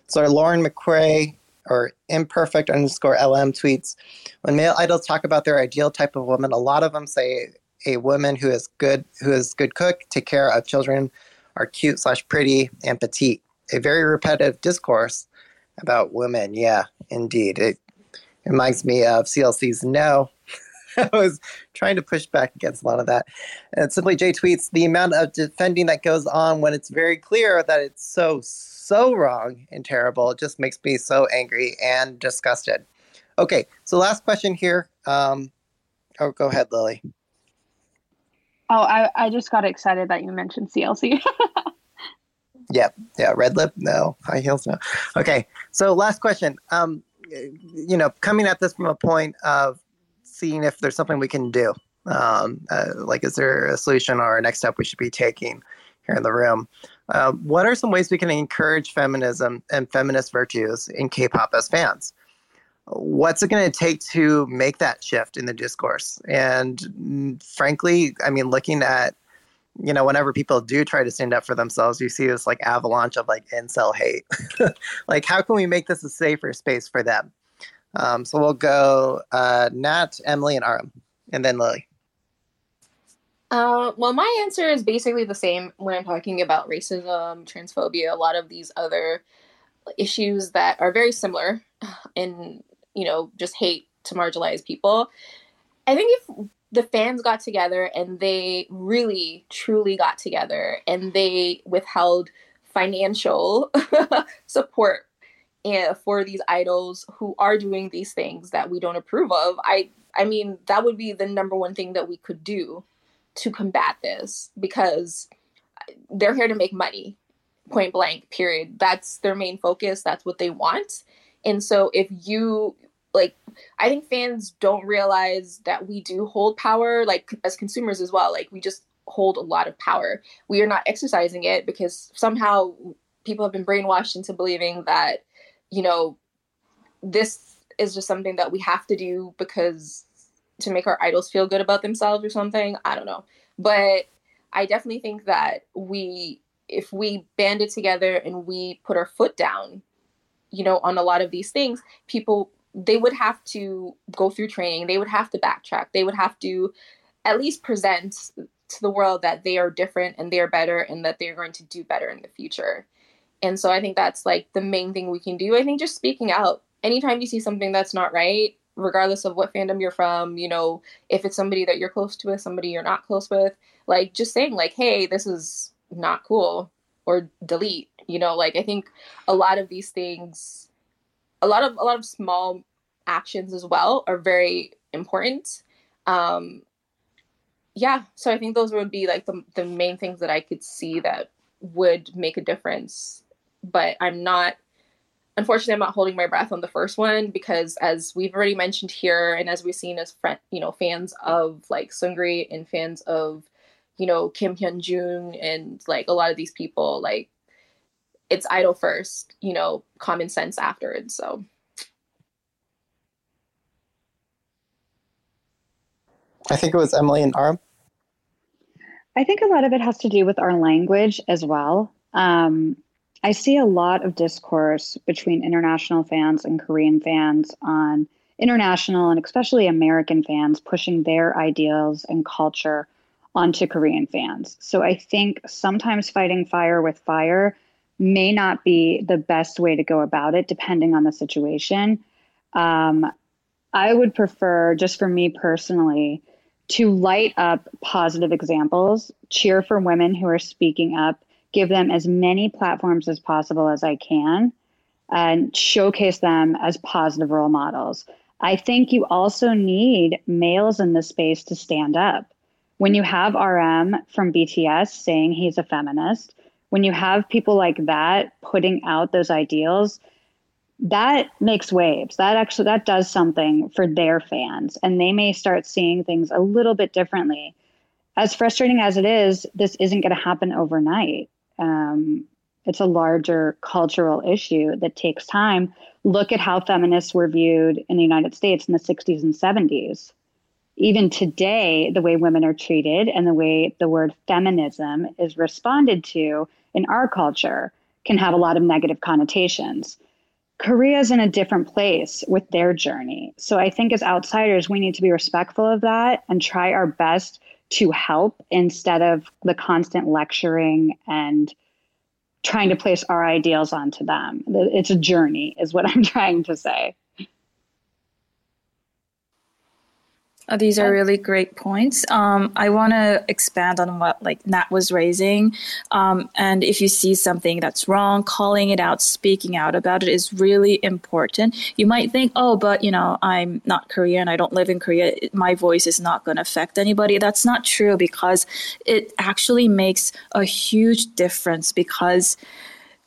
[SPEAKER 2] So Lauren McCray or imperfect underscore LM tweets when male idols talk about their ideal type of woman, a lot of them say a woman who is good, who is good cook, take care of children, are cute slash pretty and petite. A very repetitive discourse about women. Yeah, indeed. It reminds me of CLC's No. I was trying to push back against a lot of that. And Simply Jay tweets the amount of defending that goes on when it's very clear that it's so, so wrong and terrible. It just makes me so angry and disgusted. Okay, so last question here. Um, oh, go ahead, Lily.
[SPEAKER 6] Oh, I, I just got excited that you mentioned CLC.
[SPEAKER 2] Yep. Yeah. Red lip? No. High heels? No. Okay. So last question. Um, you know, coming at this from a point of seeing if there's something we can do. Um, uh, like, is there a solution or a next step we should be taking here in the room? Uh, what are some ways we can encourage feminism and feminist virtues in K-pop as fans? What's it going to take to make that shift in the discourse? And mm, frankly, I mean, looking at you know, whenever people do try to stand up for themselves, you see this like avalanche of like incel hate. like, how can we make this a safer space for them? Um, so we'll go uh, Nat, Emily, and Aram, and then Lily.
[SPEAKER 8] Uh, well, my answer is basically the same when I'm talking about racism, transphobia, a lot of these other issues that are very similar in, you know, just hate to marginalize people. I think if the fans got together and they really truly got together and they withheld financial support for these idols who are doing these things that we don't approve of i i mean that would be the number one thing that we could do to combat this because they're here to make money point blank period. That's their main focus. That's what they want. And so if you like i think fans don't realize that we do hold power like as consumers as well. Like we just hold a lot of power. We are not exercising it because somehow people have been brainwashed into believing that you know this is just something that we have to do because to make our idols feel good about themselves or something i don't know. But i definitely think that we if we band it together and we put our foot down you know on a lot of these things people they would have to go through training they would have to backtrack they would have to at least present to the world that they are different and they're better and that they're going to do better in the future and so i think that's like the main thing we can do i think just speaking out anytime you see something that's not right regardless of what fandom you're from you know if it's somebody that you're close to with somebody you're not close with like just saying like hey this is not cool or delete you know like i think a lot of these things a lot of a lot of small actions as well are very important. Um, yeah, so I think those would be like the the main things that I could see that would make a difference. But I'm not unfortunately I'm not holding my breath on the first one because as we've already mentioned here and as we've seen as friend, you know fans of like Seungri and fans of you know Kim Hyun Joong and like a lot of these people like it's idol first, you know, common sense afterwards. So
[SPEAKER 2] I think it was Emily and Aram.
[SPEAKER 7] I think a lot of it has to do with our language as well. Um, I see a lot of discourse between international fans and Korean fans on international and especially American fans pushing their ideals and culture onto Korean fans. So I think sometimes fighting fire with fire may not be the best way to go about it, depending on the situation. Um, I would prefer, just for me personally, to light up positive examples, cheer for women who are speaking up, give them as many platforms as possible as I can, and showcase them as positive role models. I think you also need males in this space to stand up. When you have RM from BTS saying he's a feminist, when you have people like that putting out those ideals, that makes waves. That actually that does something for their fans, and they may start seeing things a little bit differently. As frustrating as it is, this isn't going to happen overnight. Um, it's a larger cultural issue that takes time. Look at how feminists were viewed in the United States in the 60s and 70s. Even today, the way women are treated and the way the word feminism is responded to in our culture can have a lot of negative connotations. Korea is in a different place with their journey. So I think as outsiders, we need to be respectful of that and try our best to help instead of the constant lecturing and trying to place our ideals onto them. It's a journey, is what I'm trying to say.
[SPEAKER 9] Oh, these are really great points. Um, I want to expand on what like Nat was raising. Um, and if you see something that's wrong, calling it out, speaking out about it is really important. You might think, oh, but you know, I'm not Korean. I don't live in Korea. My voice is not going to affect anybody. That's not true because it actually makes a huge difference because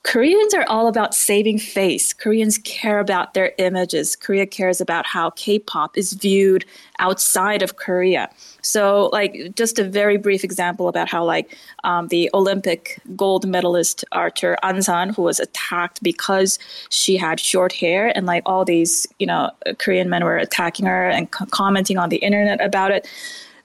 [SPEAKER 9] Koreans are all about saving face. Koreans care about their images. Korea cares about how K-pop is viewed outside of Korea. So, like, just a very brief example about how, like, um, the Olympic gold medalist archer An San, who was attacked because she had short hair, and like all these, you know, Korean men were attacking her and co- commenting on the internet about it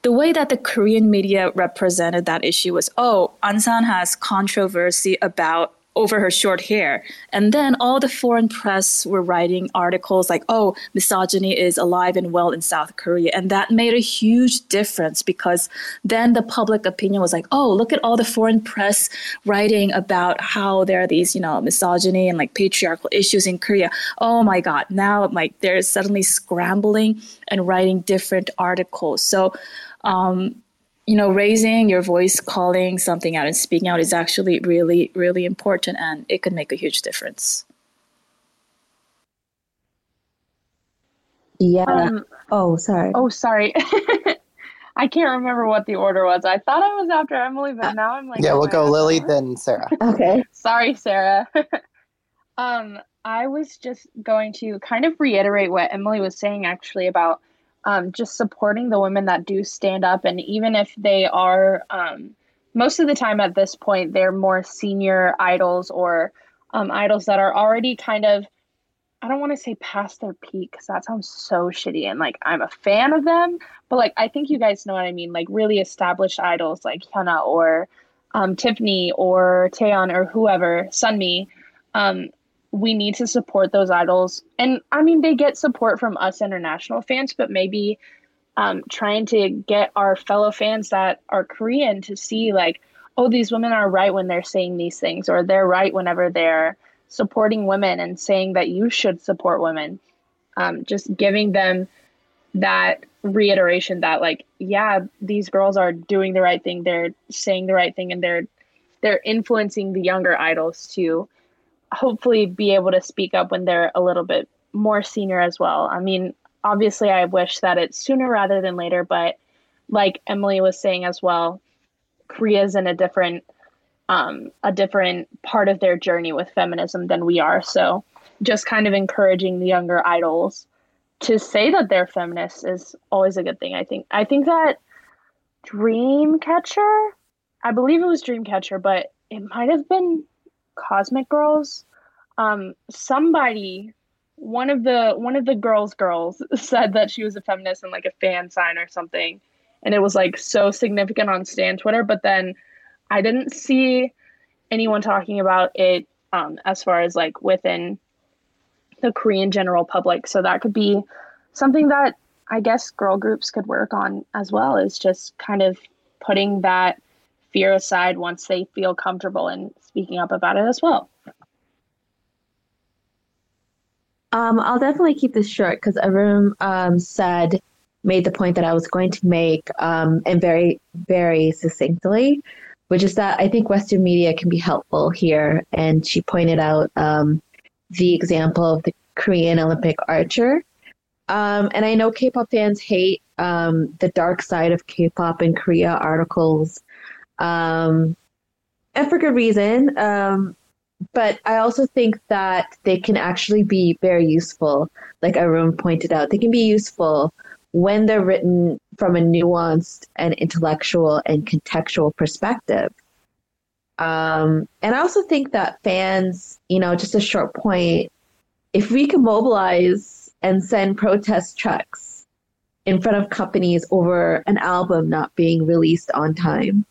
[SPEAKER 9] the way that the Korean media represented that issue was, oh, An San has controversy about over her short hair. And then all the foreign press were writing articles like, oh, misogyny is alive and well in South Korea. And that made a huge difference because then the public opinion was like, oh, look at all the foreign press writing about how there are these, you know, misogyny and like patriarchal issues in Korea. Oh my God. Now like they're suddenly scrambling and writing different articles. So um, you know, raising your voice, calling something out, and speaking out is actually really, really important, and it can make a huge difference.
[SPEAKER 3] Yeah. Um, oh, sorry.
[SPEAKER 6] Oh, sorry. I can't remember what the order was. I thought I was after Emily, but now I'm like,
[SPEAKER 2] yeah, we'll go Lily, then Sarah.
[SPEAKER 3] okay.
[SPEAKER 6] Sorry, Sarah. um, I was just going to kind of reiterate what Emily was saying actually about um, just supporting the women that do stand up. And even if they are, um, most of the time at this point, they're more senior idols or um, idols that are already kind of, I don't want to say past their peak because that sounds so shitty. And like, I'm a fan of them, but like, I think you guys know what I mean. Like, really established idols like Hyuna or um, Tiffany or Taeyeon or whoever, Sunmi. Um, we need to support those idols. And I mean, they get support from us international fans, but maybe um, trying to get our fellow fans that are Korean to see, like, oh, these women are right when they're saying these things, or they're right whenever they're supporting women and saying that you should support women. Um, just giving them that reiteration that, like, yeah, these girls are doing the right thing, they're saying the right thing, and they're they're influencing the younger idols to hopefully be able to speak up when they're a little bit more senior as well. I mean, obviously, I wish that it's sooner rather than later, but like Emily was saying as well, Korea's in a different um, a different part of their journey with feminism than we are. So just kind of encouraging the younger idols to say that they're feminists is always a good thing. I think. I think that Dreamcatcher, I believe it was Dreamcatcher, but it might have been Cosmic Girls, um, somebody, one of the one of the girls' girls said that she was a feminist and like a fan sign or something, and it was like so significant on Stan Twitter. But then I didn't see anyone talking about it um, as far as like within the Korean general public. So that could be something that I guess girl groups could work on as well. Is just kind of putting that fear aside once they feel comfortable in speaking up about it as well.
[SPEAKER 3] Um, I'll definitely keep this short because everyone um, said, made the point that I was going to make, um, and very, very succinctly, which is that I think Western media can be helpful here. And she pointed out um, the example of the Korean Olympic archer. Um, and I know K pop fans hate um, the dark side of K pop and Korea articles and for good reason. But I also think that they can actually be very useful. Like Arun pointed out, they can be useful when they're written from a nuanced and intellectual and contextual perspective. Um, and I also think that fans, you know, just a short point, if we can mobilize and send protest trucks in front of companies over an album not being released on time,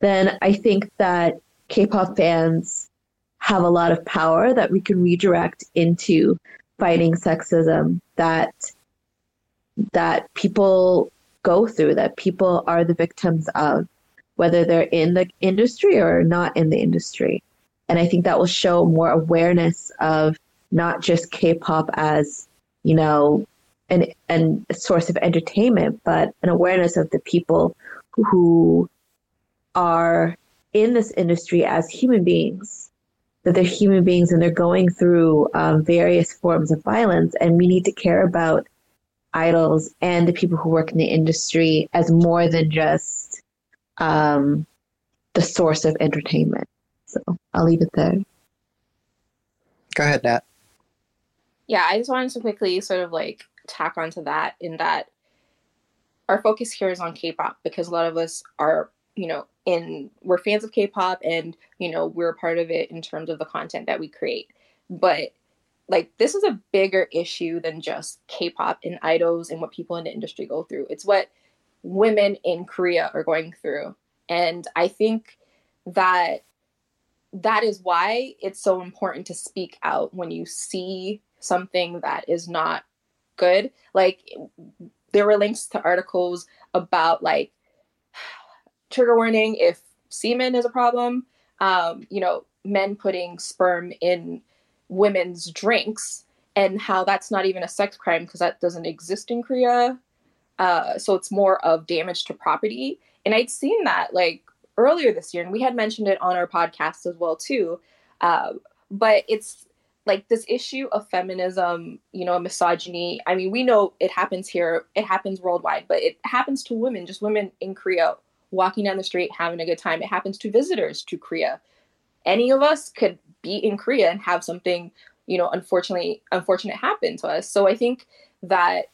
[SPEAKER 3] then I think that K pop fans have a lot of power that we can redirect into fighting sexism that that people go through that people are the victims of whether they're in the industry or not in the industry. And i think that will show more awareness of not just k-pop as you know an, an a source of entertainment but an awareness of the people who are in this industry as human beings that they're human beings and they're going through um, various forms of violence and we need to care about idols and the people who work in the industry as more than just um, the source of entertainment. So i'll leave it there.
[SPEAKER 2] Go ahead nat.
[SPEAKER 8] Yeah i just wanted to quickly sort of like tack onto that in that our focus here is on k-pop because a lot of us are you know in we're fans of K-pop and you know we're a part of it in terms of the content that we create. But like this is a bigger issue than just K-pop and idols and what people in the industry go through. It's what women in Korea are going through. And I think that that is why it's so important to speak out when you see something that is not good. Like there were links to articles about like trigger warning if semen is a problem. Um, you know, men putting sperm in women's drinks and how that's not even a sex crime because that doesn't exist in Korea. Uh, so it's more of damage to property. And I'd seen that like earlier this year, and we had mentioned it on our podcast as well too. Uh, but it's like this issue of feminism, you know, misogyny. I mean, we know it happens here, it happens worldwide, but it happens to women, just women in Korea walking down the street, having a good time. It happens to visitors to Korea. Any of us could be in Korea and have something, you know, unfortunately, unfortunate happen to us. So I think that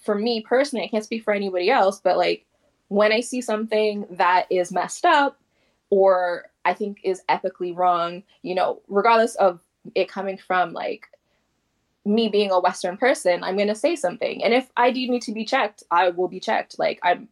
[SPEAKER 8] for me personally, I can't speak for anybody else, but like when I see something that is messed up or I think is ethically wrong, you know, regardless of it coming from like me being a Western person, I'm going to say something. And if I do need to be checked, I will be checked. Like I'm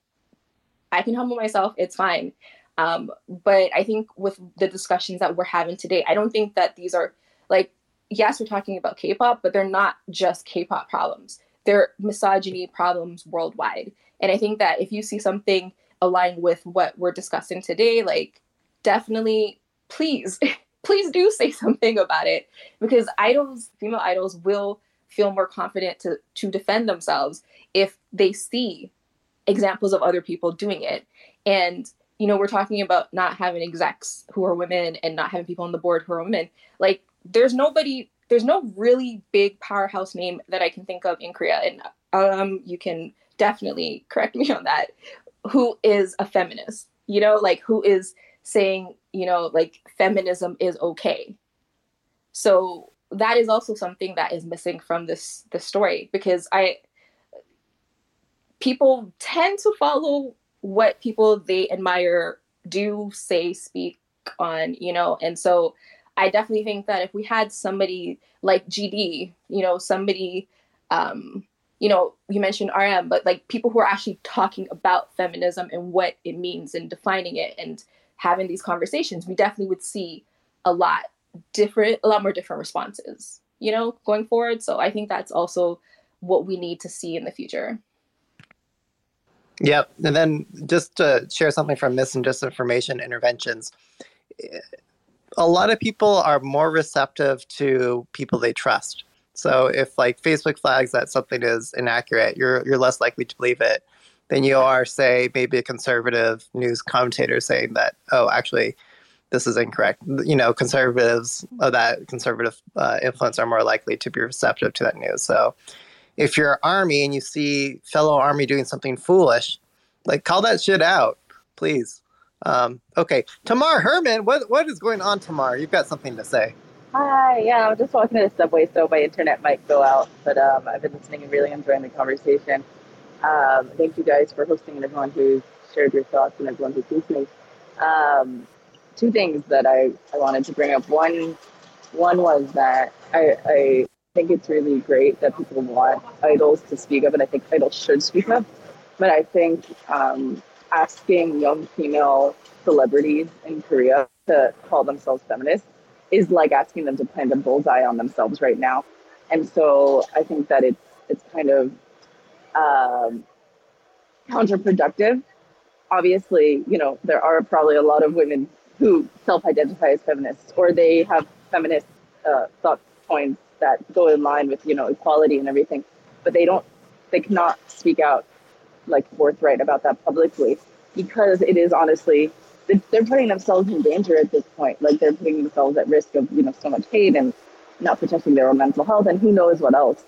[SPEAKER 8] I can humble myself. It's fine. Um, but I think with the discussions that we're having today, I don't think that these are like, yes, we're talking about K pop, but they're not just K pop problems. They're misogyny problems worldwide. And I think that if you see something aligned with what we're discussing today, like definitely please, please do say something about it because idols, female idols will feel more confident to to defend themselves if they see examples of other people doing it. And, you know, we're talking about not having execs who are women and not having people on the board who are women. Like, there's nobody, there's no really big powerhouse name that I can think of in Korea. And um, you can definitely correct me on that, who is a feminist, you know, like who is saying, you know, like feminism is okay. So that is also something that is missing from this this story because I people tend to follow what people they admire do say speak on you know? And so i definitely think that if we had somebody like gd you know somebody um you know you mentioned rm but like people who are actually talking about feminism and what it means and defining it and having these conversations we definitely would see a lot different a lot more different responses you know going forward. So i think that's also what we need to see in the future
[SPEAKER 2] Yep. And then just to share something from mis and disinformation interventions, a lot of people are more receptive to people they trust. So if like Facebook flags that something is inaccurate, you're you're less likely to believe it than you are, say, maybe a conservative news commentator saying that, oh, actually, this is incorrect. You know, conservatives of that conservative uh, influence are more likely to be receptive to that news. So if you're army and you see fellow army doing something foolish, like call that shit out, please. Um, okay, Tamar Herman, what what is going on, Tamar? You've got something to say.
[SPEAKER 11] Hi, yeah, I'm just walking to the subway, so my internet might go out, but um, I've been listening and really enjoying the conversation. Um, thank you guys for hosting and everyone who shared your thoughts and everyone who's listening. Um, two things that I, I wanted to bring up. One, one was that I, I think it's really great that people want idols to speak up, and I think idols should speak up. But I think um, asking young female celebrities in Korea to call themselves feminists is like asking them to plant a bullseye on themselves right now. And so I think that it's it's kind of um, counterproductive. Obviously, you know, there are probably a lot of women who self-identify as feminists, or they have feminist uh, thought points that go in line with you know equality and everything, but they don't, they cannot speak out like forthright about that publicly because it is honestly they're putting themselves in danger at this point. Like they're putting themselves at risk of you know so much hate and not protecting their own mental health and who knows what else.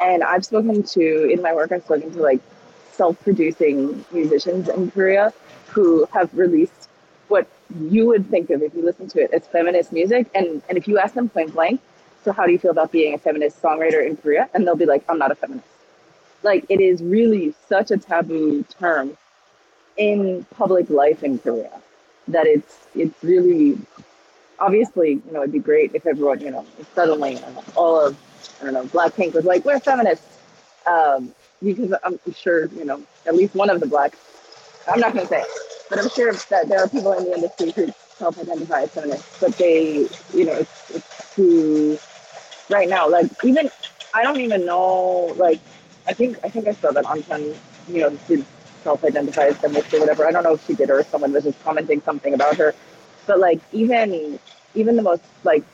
[SPEAKER 11] And I've spoken to in my work, I've spoken to like self-producing musicians in Korea who have released what you would think of if you listen to it as feminist music. And and if you ask them point blank, so how do you feel about being a feminist songwriter in Korea? And they'll be like, I'm not a feminist. Like it is really such a taboo term in public life in Korea that it's it's really obviously you know it'd be great if everyone you know suddenly all of I don't know Blackpink was like we're feminists um, because I'm sure you know at least one of the blacks I'm not going to say but I'm sure that there are people in the industry who self-identify as feminists but they you know it's, it's too right now like even I don't even know like I think I think I saw that Anton you know did self-identify as feminist or whatever. I don't know if she did or someone was just commenting something about her. But like even even the most like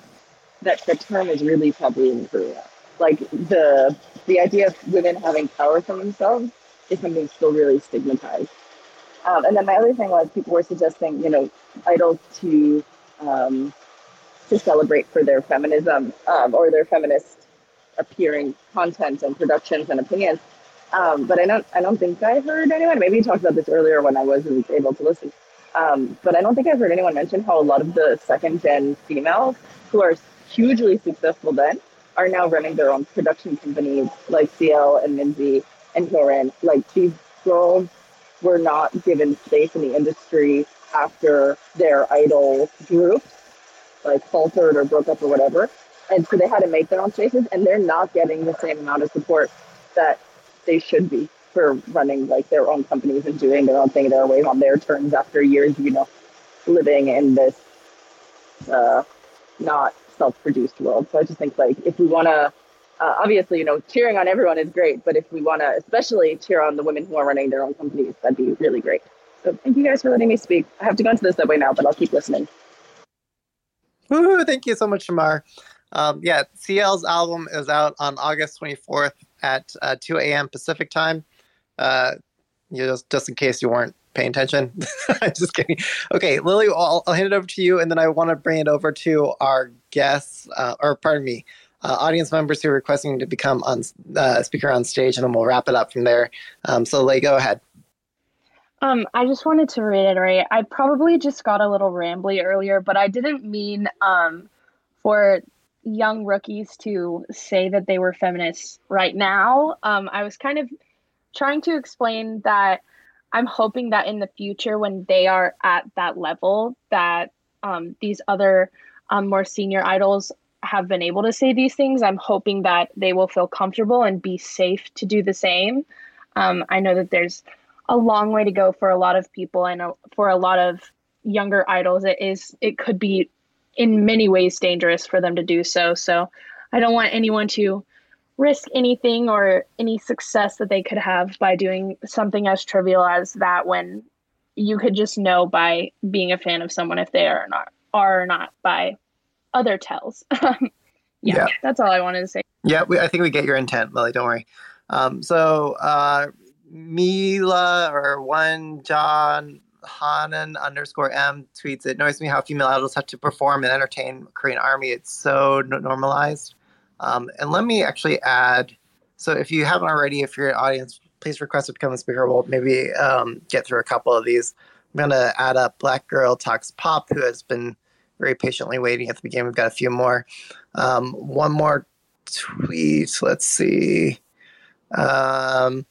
[SPEAKER 11] that the term is really taboo in Korea. Like the the idea of women having power for themselves is something still really stigmatized. Um, and then my other thing was people were suggesting, you know, idols to um, to celebrate for their feminism um, or their feminist appearing content and productions and opinions. Um, but I don't I don't think I heard anyone. Maybe you talked about this earlier when I wasn't able to listen. Um, but I don't think I've heard anyone mention how a lot of the second gen females who are hugely successful then are now running their own production companies like CL and Minzy and Karen. Like these girls were not given space in the industry after their idol group like faltered or broke up or whatever. And so they had to make their own spaces and they're not getting the same amount of support that they should be for running like their own companies and doing their own thing their way on their terms after years, you know, living in this uh, not self-produced world. So I just think like if we want to, uh, obviously, you know, cheering on everyone is great, but if we want to especially cheer on the women who are running their own companies, that'd be really great. So thank you guys for letting me speak. I have to go into the subway now, but I'll keep listening.
[SPEAKER 2] Woo, thank you so much, Tamar. Um, yeah, CL's album is out on August 24th at uh, 2 a.m. Pacific time. Uh, you just just in case you weren't paying attention. just kidding. Okay, Lily, I'll, I'll, hand it over to you, and then I want to bring it over to our guests, uh, or pardon me, uh, audience members who are requesting to become on uh, speaker on stage, and then we'll wrap it up from there. Um, so, Lily, go ahead.
[SPEAKER 6] Um, I just wanted to reiterate. I probably just got a little rambly earlier, but I didn't mean um, for young rookies to say that they were feminists right now. Um, I was kind of trying to explain that I'm hoping that in the future, when they are at that level, that um, these other um, more senior idols have been able to say these things. I'm hoping that they will feel comfortable and be safe to do the same. Um, I know that there's a long way to go for a lot of people, and for a lot of younger idols, it is it could be in many ways dangerous for them to do so. So I don't want anyone to risk anything or any success that they could have by doing something as trivial as that when you could just know by being a fan of someone if they are or not are or not by other tells. yeah, yeah, that's all I wanted to say.
[SPEAKER 2] Yeah, we, I think we get your intent, Lily. Don't worry. Um, so uh, Mila or one John Hanan underscore M tweets, it annoys me how female idols have to perform and entertain Korean army. It's so normalized. Um, and let me actually add, so if you haven't already, if you're an audience, please request to become a speaker. We'll maybe um, get through a couple of these. I'm gonna add up Black Girl Talks Pop, who has been very patiently waiting at the beginning. We've got a few more. Um, one more tweet. Let's see. Um,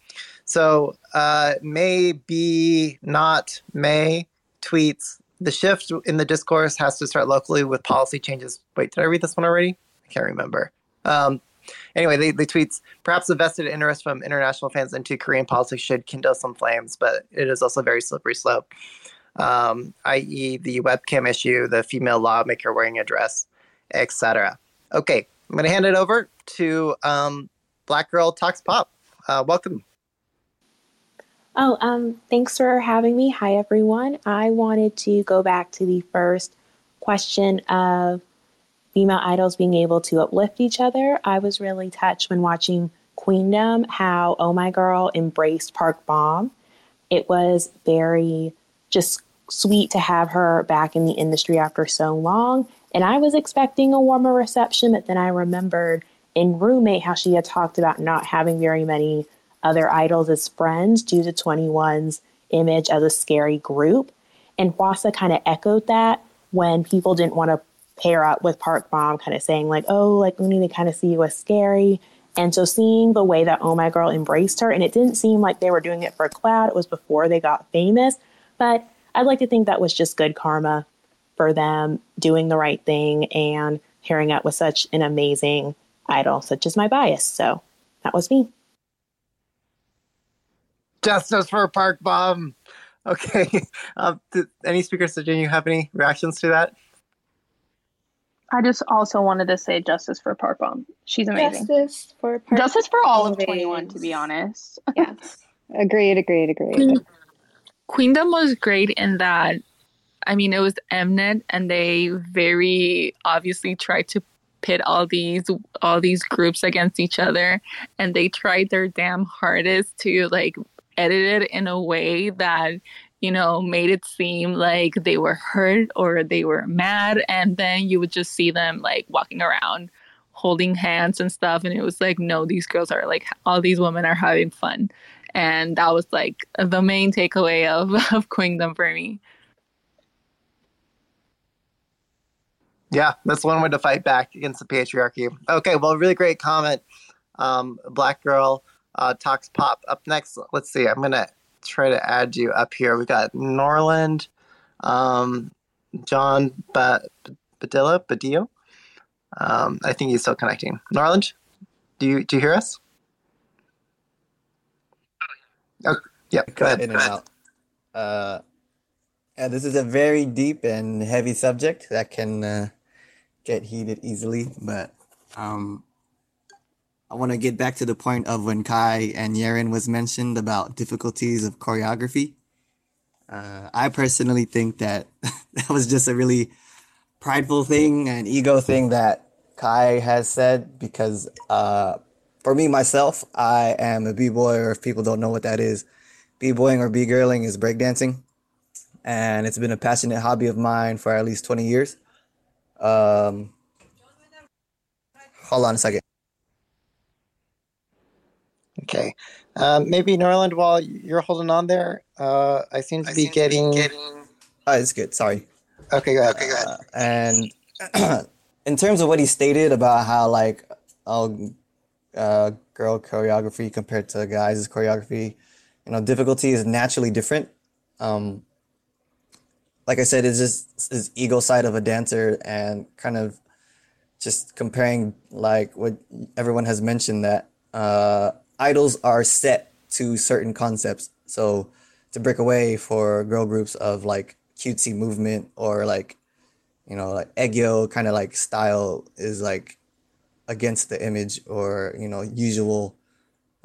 [SPEAKER 2] so uh, May be not May tweets the shift in the discourse has to start locally with policy changes. Wait, did I read this one already? I can't remember. Um, anyway, they, they tweets perhaps the vested interest from international fans into Korean politics should kindle some flames, but it is also a very slippery slope. Um, i.e., the webcam issue, the female lawmaker wearing a dress, etc. Okay, I'm going to hand it over to um, Black Girl Talks Pop. Uh, welcome.
[SPEAKER 12] Oh, um, thanks for having me. Hi, everyone. I wanted to go back to the first question of female idols being able to uplift each other. I was really touched when watching Queendom how Oh My Girl embraced Park Bom. It was very just sweet to have her back in the industry after so long. And I was expecting a warmer reception, but then I remembered in Roommate how she had talked about not having very many other idols as friends due to 2NE1's image as a scary group. And Hwasa kind of echoed that when people didn't want to pair up with Park Bom, kind of saying, like, oh, like, we need to kind of see you as scary. And so seeing the way that Oh My Girl embraced her, and it didn't seem like they were doing it for cloud, it was before they got famous. But I'd like to think that was just good karma for them doing the right thing and pairing up with such an amazing idol, such as my bias. So that was me.
[SPEAKER 2] Justice for Park Bom. Okay. Um, did any speakers, did you have any reactions to that?
[SPEAKER 6] I just also wanted to say justice for Park Bom. She's amazing.
[SPEAKER 8] Justice for Park
[SPEAKER 6] Justice for all of 2NE1, to be honest.
[SPEAKER 8] Yes.
[SPEAKER 7] Agreed, agreed, agreed.
[SPEAKER 4] Queen- Queendom was great in that, I mean, it was Mnet, and they very obviously tried to pit all these all these groups against each other, and they tried their damn hardest to like edit it in a way that you know made it seem like they were hurt or they were mad, and then you would just see them like walking around holding hands and stuff and it was like no these girls are like all these women are having fun and that was like the main takeaway of of Queendom for me.
[SPEAKER 2] Yeah, that's one way to fight back against the patriarchy. Okay, well, really great comment. Um, Black Girl uh, Talks Pop. Up next, let's see. I'm going to try to add you up here. We got Norland, um, John ba- Badilla, Badillo. Um, I think he's still connecting. Norland, do you do you hear us? Oh, yeah, go ahead.
[SPEAKER 13] in and out. Uh, yeah, this is a very deep and heavy subject that can uh, get heated easily, but um, I want to get back to the point of when Kai and Yeeun was mentioned about difficulties of choreography. Uh, I personally think that that was just a really prideful thing and ego thing that Kai has said because uh, for me myself, I am a b-boy, or if people don't know what that is, b-boying or b-girling is breakdancing, and it's been a passionate hobby of mine for at least 20 years. Um, hold on a second.
[SPEAKER 2] Okay. Um, maybe Norland, while you're holding on there, uh, I seem to be getting.
[SPEAKER 13] Oh, it's good. Sorry.
[SPEAKER 2] Okay, go ahead. Okay, go ahead.
[SPEAKER 13] Uh, and in terms of what he stated about how like oh uh, girl choreography compared to guys' choreography, you know, difficulty is naturally different. Um, like I said, it's just this ego side of a dancer and kind of just comparing like what everyone has mentioned that uh, idols are set to certain concepts. So to break away for girl groups of like cutesy movement or like you know like aegyo kind of like style is like against the image or you know usual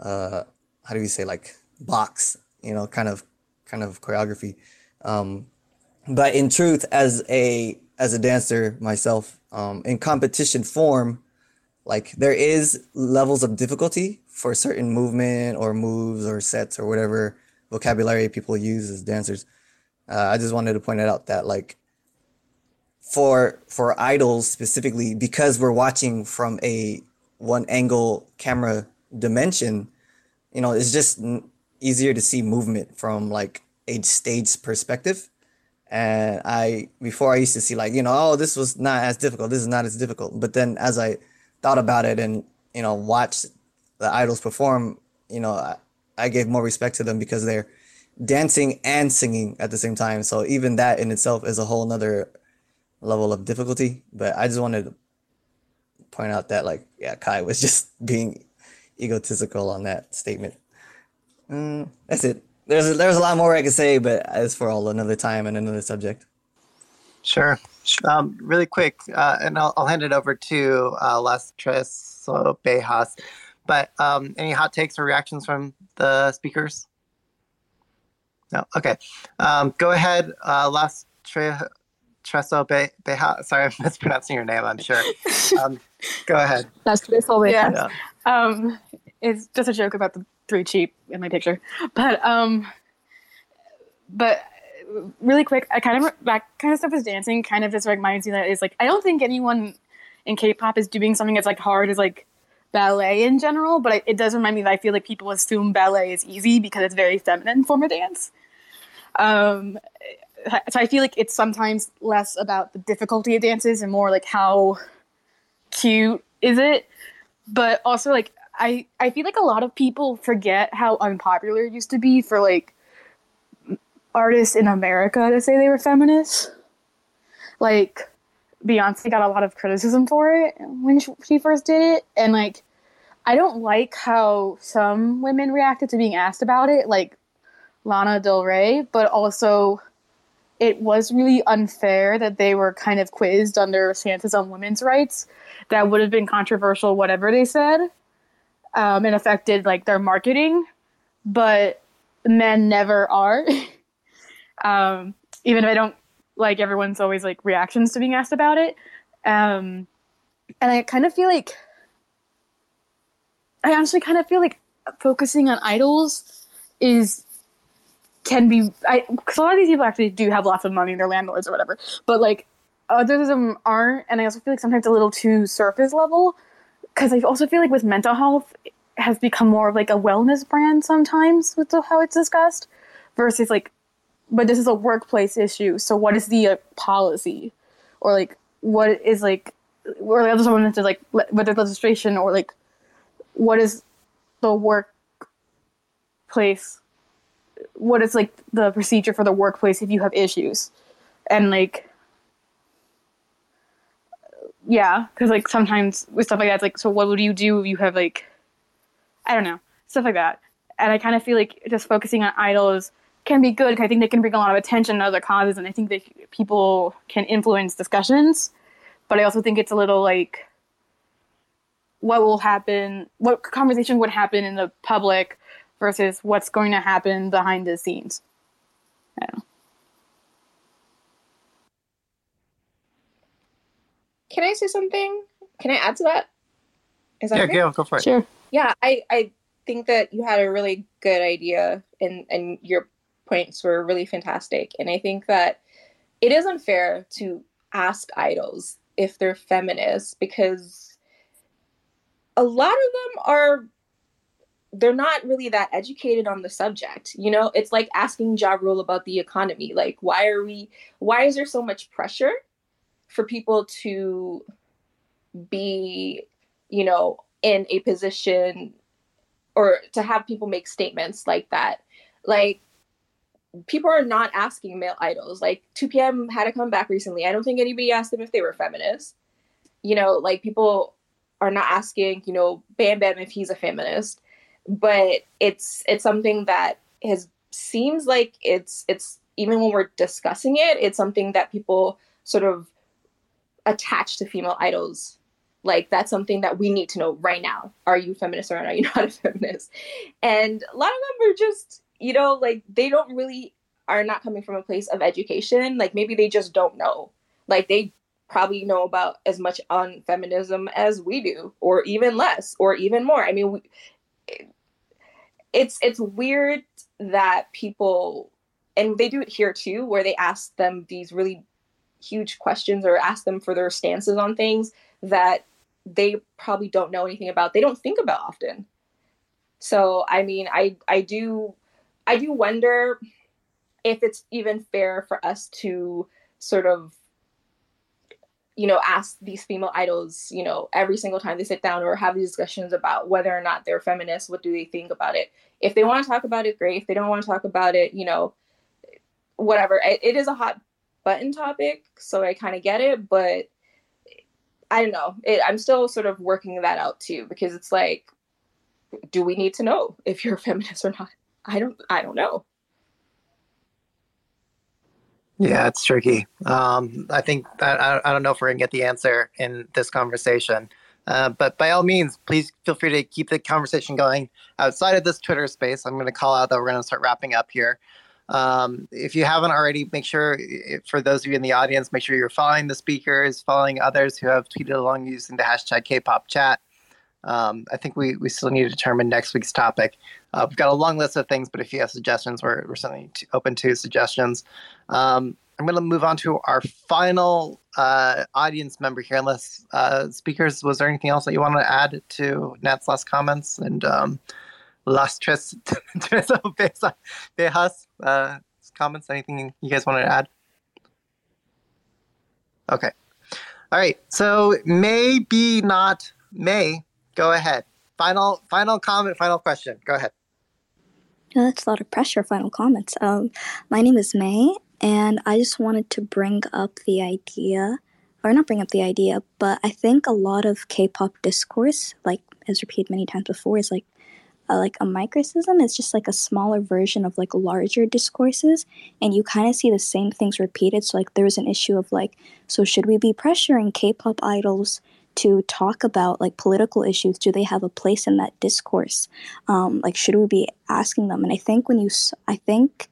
[SPEAKER 13] uh how do you say like box you know kind of kind of choreography um but in truth as a as a dancer myself um in competition form like there is levels of difficulty for certain movement or moves or sets or whatever vocabulary people use as dancers uh, i just wanted to point it out that like for for idols specifically because we're watching from a one angle camera dimension you know it's just easier to see movement from like a stage perspective. And I before I used to see like, you know, oh, this was not as difficult. This is not as difficult. But then as I thought about it and, you know, watched the idols perform, you know, I, I gave more respect to them because they're dancing and singing at the same time. So even that in itself is a whole nother level of difficulty. But I just wanted to point out that like, yeah, Kai was just being egotistical on that statement. Mm, that's it. There's there's a lot more I could say, but it's for all another time and another subject.
[SPEAKER 2] Sure. Um, really quick, uh, and I'll, I'll hand it over to uh, Las Tres Bejas. But um, any hot takes or reactions from the speakers? No. Okay. Um, go ahead, uh, Las Tre- Treso Be- Beja. Sorry, I'm mispronouncing your name. I'm sure. Um, go ahead.
[SPEAKER 14] That's Treso Beja.
[SPEAKER 2] Yeah.
[SPEAKER 14] Um, it's just a joke about the three cheap in my picture, but um, but really quick, I kind of that kind of stuff is dancing. Kind of just reminds me that is like I don't think anyone in K-pop is doing something that's like hard as like ballet in general, but it does remind me that I feel like people assume ballet is easy because it's very feminine form of dance. Um, so I feel like it's sometimes less about the difficulty of dances and more like how cute is it. But also like I I feel like a lot of people forget how unpopular it used to be for like artists in America to say they were feminists. Like Beyonce got a lot of criticism for it when she first did it, and like I don't like how some women reacted to being asked about it, like Lana Del Rey, but also it was really unfair that they were kind of quizzed under stances on women's rights that would have been controversial whatever they said um, and affected like their marketing. But men never are. Um, even if i don't like everyone's always like reactions to being asked about it um, and i kind of feel like i honestly kind of feel like focusing on idols is can be I because a lot of these people actually do have lots of money, they're landlords or whatever. But like others of them aren't, and I also feel like sometimes a little too surface level. Because I also feel like with mental health has become more of like a wellness brand sometimes with the, how it's discussed, versus like, but this is a workplace issue. So what is the uh, policy, or like what is like, or the other someone to like whether legislation or like, what is the workplace what is like the procedure for the workplace if you have issues and like yeah because like sometimes with stuff like that it's like so what would you do if you have like i don't know stuff like that and i kind of feel like just focusing on idols can be good i think they can bring a lot of attention to other causes and i think that people can influence discussions but i also think it's a little like what will happen what conversation would happen in the public versus what's going to happen behind the scenes.
[SPEAKER 8] Can I say something? Can I add to that?
[SPEAKER 2] Is that yeah, okay? go, go for it.
[SPEAKER 14] Sure.
[SPEAKER 8] Yeah, I, I think that you had a really good idea and, and your points were really fantastic. And I think that it is unfair to ask idols if they're feminists because a lot of them are they're not really that educated on the subject. You know, it's like asking Ja Rule about the economy. Like, why are we, why is there so much pressure for people to be, you know, in a position or to have people make statements like that? Like, people are not asking male idols. Like, 2PM had a comeback recently. I don't think anybody asked them if they were feminists. You know, like, people are not asking, you know, Bam Bam if he's a feminist but it's it's something that has seems like it's it's even when we're discussing it, it's something that people sort of attach to female idols. Like that's something that we need to know right now. Are you feminist or are you not a feminist? And a lot of them are just, you know, like they don't really are not coming from a place of education. Like maybe they just don't know. Like they probably know about as much on feminism as we do, or even less, or even more. I mean, we, it's it's weird that people and they do it here too where they ask them these really huge questions or ask them for their stances on things that they probably don't know anything about they don't think about often so i mean i i do i do wonder if it's even fair for us to sort of you know ask these female idols you know every single time they sit down or have these discussions about whether or not they're feminists what do they think about it? If they want to talk about it great. If they don't want to talk about it you know whatever. It, it is a hot button topic so i kind of get it but i don't know. It, i'm still sort of working that out too because it's like do we need to know if you're a feminist or not i don't i don't know
[SPEAKER 2] Yeah, it's tricky. Um, I think I, I don't know if we're gonna get the answer in this conversation, uh, but by all means, please feel free to keep the conversation going outside of this Twitter space. I'm going to call out that we're going to start wrapping up here. Um, if you haven't already, make sure for those of you in the audience, make sure you're following the speakers, following others who have tweeted along using the hashtag K-pop chat. Um, I think we, we still need to determine next week's topic. Uh, we've got a long list of things, but if you have suggestions, we're, we're certainly open to suggestions. Um, I'm going to move on to our final uh, audience member here. Unless uh, speakers, was there anything else that you want to add to Nat's last comments and um, last tres, tres uh, comments? Anything you guys wanted to add? Okay. All right. So maybe not May. Go ahead. Final final comment. Final question. Go ahead.
[SPEAKER 15] That's a lot of pressure. Final comments. Um, my name is May, and I just wanted to bring up the idea, or not bring up the idea, but I think a lot of K-pop discourse, like as repeated many times before, is like uh, like a microcism. It's just like a smaller version of like larger discourses, and you kind of see the same things repeated. So like there was an issue of like, so should we be pressuring K-pop idols? To talk about like political issues do they have a place in that discourse? Um, like should we be asking them? And i think when you i think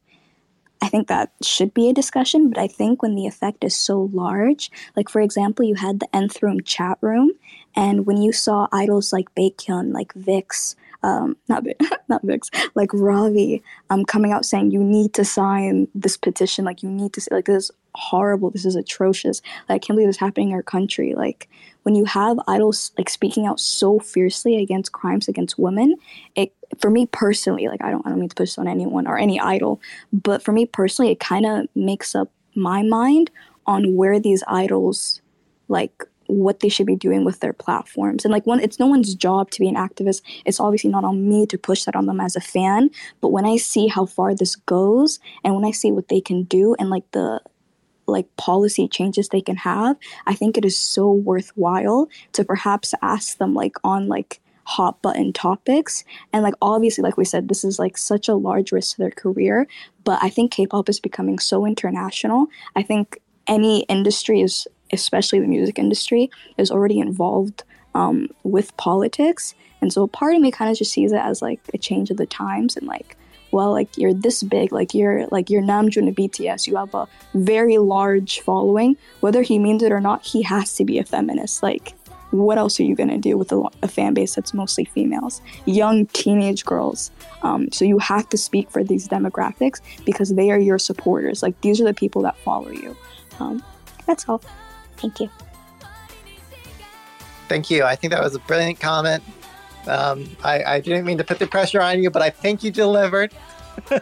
[SPEAKER 15] I think that should be a discussion, but I think when the effect is so large, like for example, you had the nth room chat room, and when you saw idols like Baekhyun, like VIXX, um, not not VIXX, like Ravi, um, coming out saying you need to sign this petition, like you need to, like this is horrible, this is atrocious, like I can't believe this is happening in our country, like when you have idols like speaking out so fiercely against crimes against women, it for me personally, like I don't I don't mean to push on anyone or any idol, but for me personally, it kind of makes up my mind on where these idols like what they should be doing with their platforms. And like one it's no one's job to be an activist. It's obviously not on me to push that on them as a fan, but when I see how far this goes and when I see what they can do and like the like policy changes they can have, I think it is so worthwhile to perhaps ask them like on like hot button topics. And like obviously like we said this is like such a large risk to their career but i think k-pop is becoming so international. I think any industry is especially the music industry is already involved um, with politics. And so part of me kind of just sees it as like a change of the times and like well, like you're this big, like you're like you're Namjoon of BTS, you have a very large following. Whether he means it or not, he has to be a feminist. Like, what else are you gonna do with a, a fan base that's mostly females, young teenage girls? Um, so you have to speak for these demographics because they are your supporters. Like these are the people that follow you. Um, that's all. Thank you.
[SPEAKER 2] Thank you. I think that was a brilliant comment. Um, I, I, didn't mean to put the pressure on you, but I think you delivered.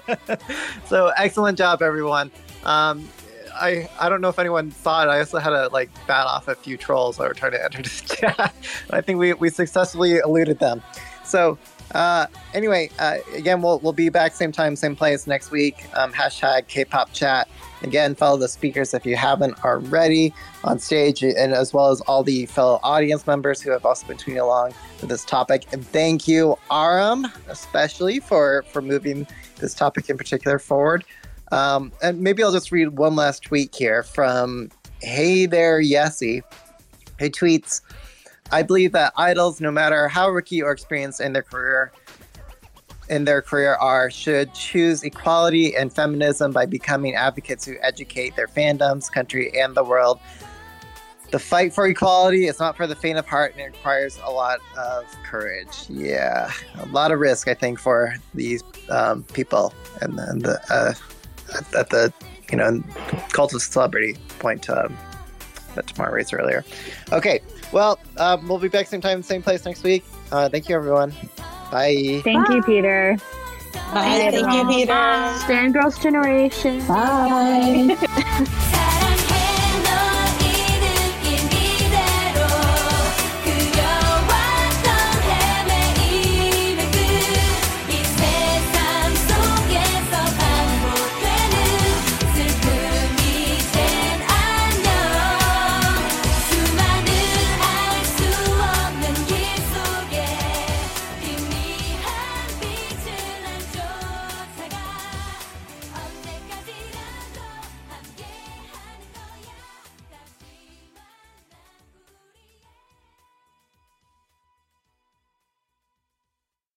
[SPEAKER 2] so excellent job, everyone. Um, I I don't know if anyone saw it. I also had to like bat off a few trolls that were trying to enter this chat. I think we, we successfully eluded them. So uh, anyway, uh, again, we'll we'll be back same time, same place next week. Um, hashtag K-pop chat. Again, follow the speakers if you haven't already on stage, and as well as all the fellow audience members who have also been tweeting along with this topic. And thank you, Aram, especially for for moving this topic in particular forward. Um, and maybe I'll just read one last tweet here from Hey there, Yessie, who tweets, I believe that idols, no matter how rookie or experienced in their career, in their career are should choose equality and feminism by becoming advocates who educate their fandoms, country, and the world. The fight for equality is not for the faint of heart and it requires a lot of courage. Yeah, a lot of risk, I think, for these um, people and, and the uh, at, the you know cult of celebrity point um, that Tamar raised earlier. Okay, well, um, we'll be back same time, same place next week. Uh, thank you, everyone. Bye.
[SPEAKER 7] Thank
[SPEAKER 2] Bye.
[SPEAKER 7] you, Peter.
[SPEAKER 16] Bye. Thank you, Peter.
[SPEAKER 6] Stand Girls Generation.
[SPEAKER 3] Bye.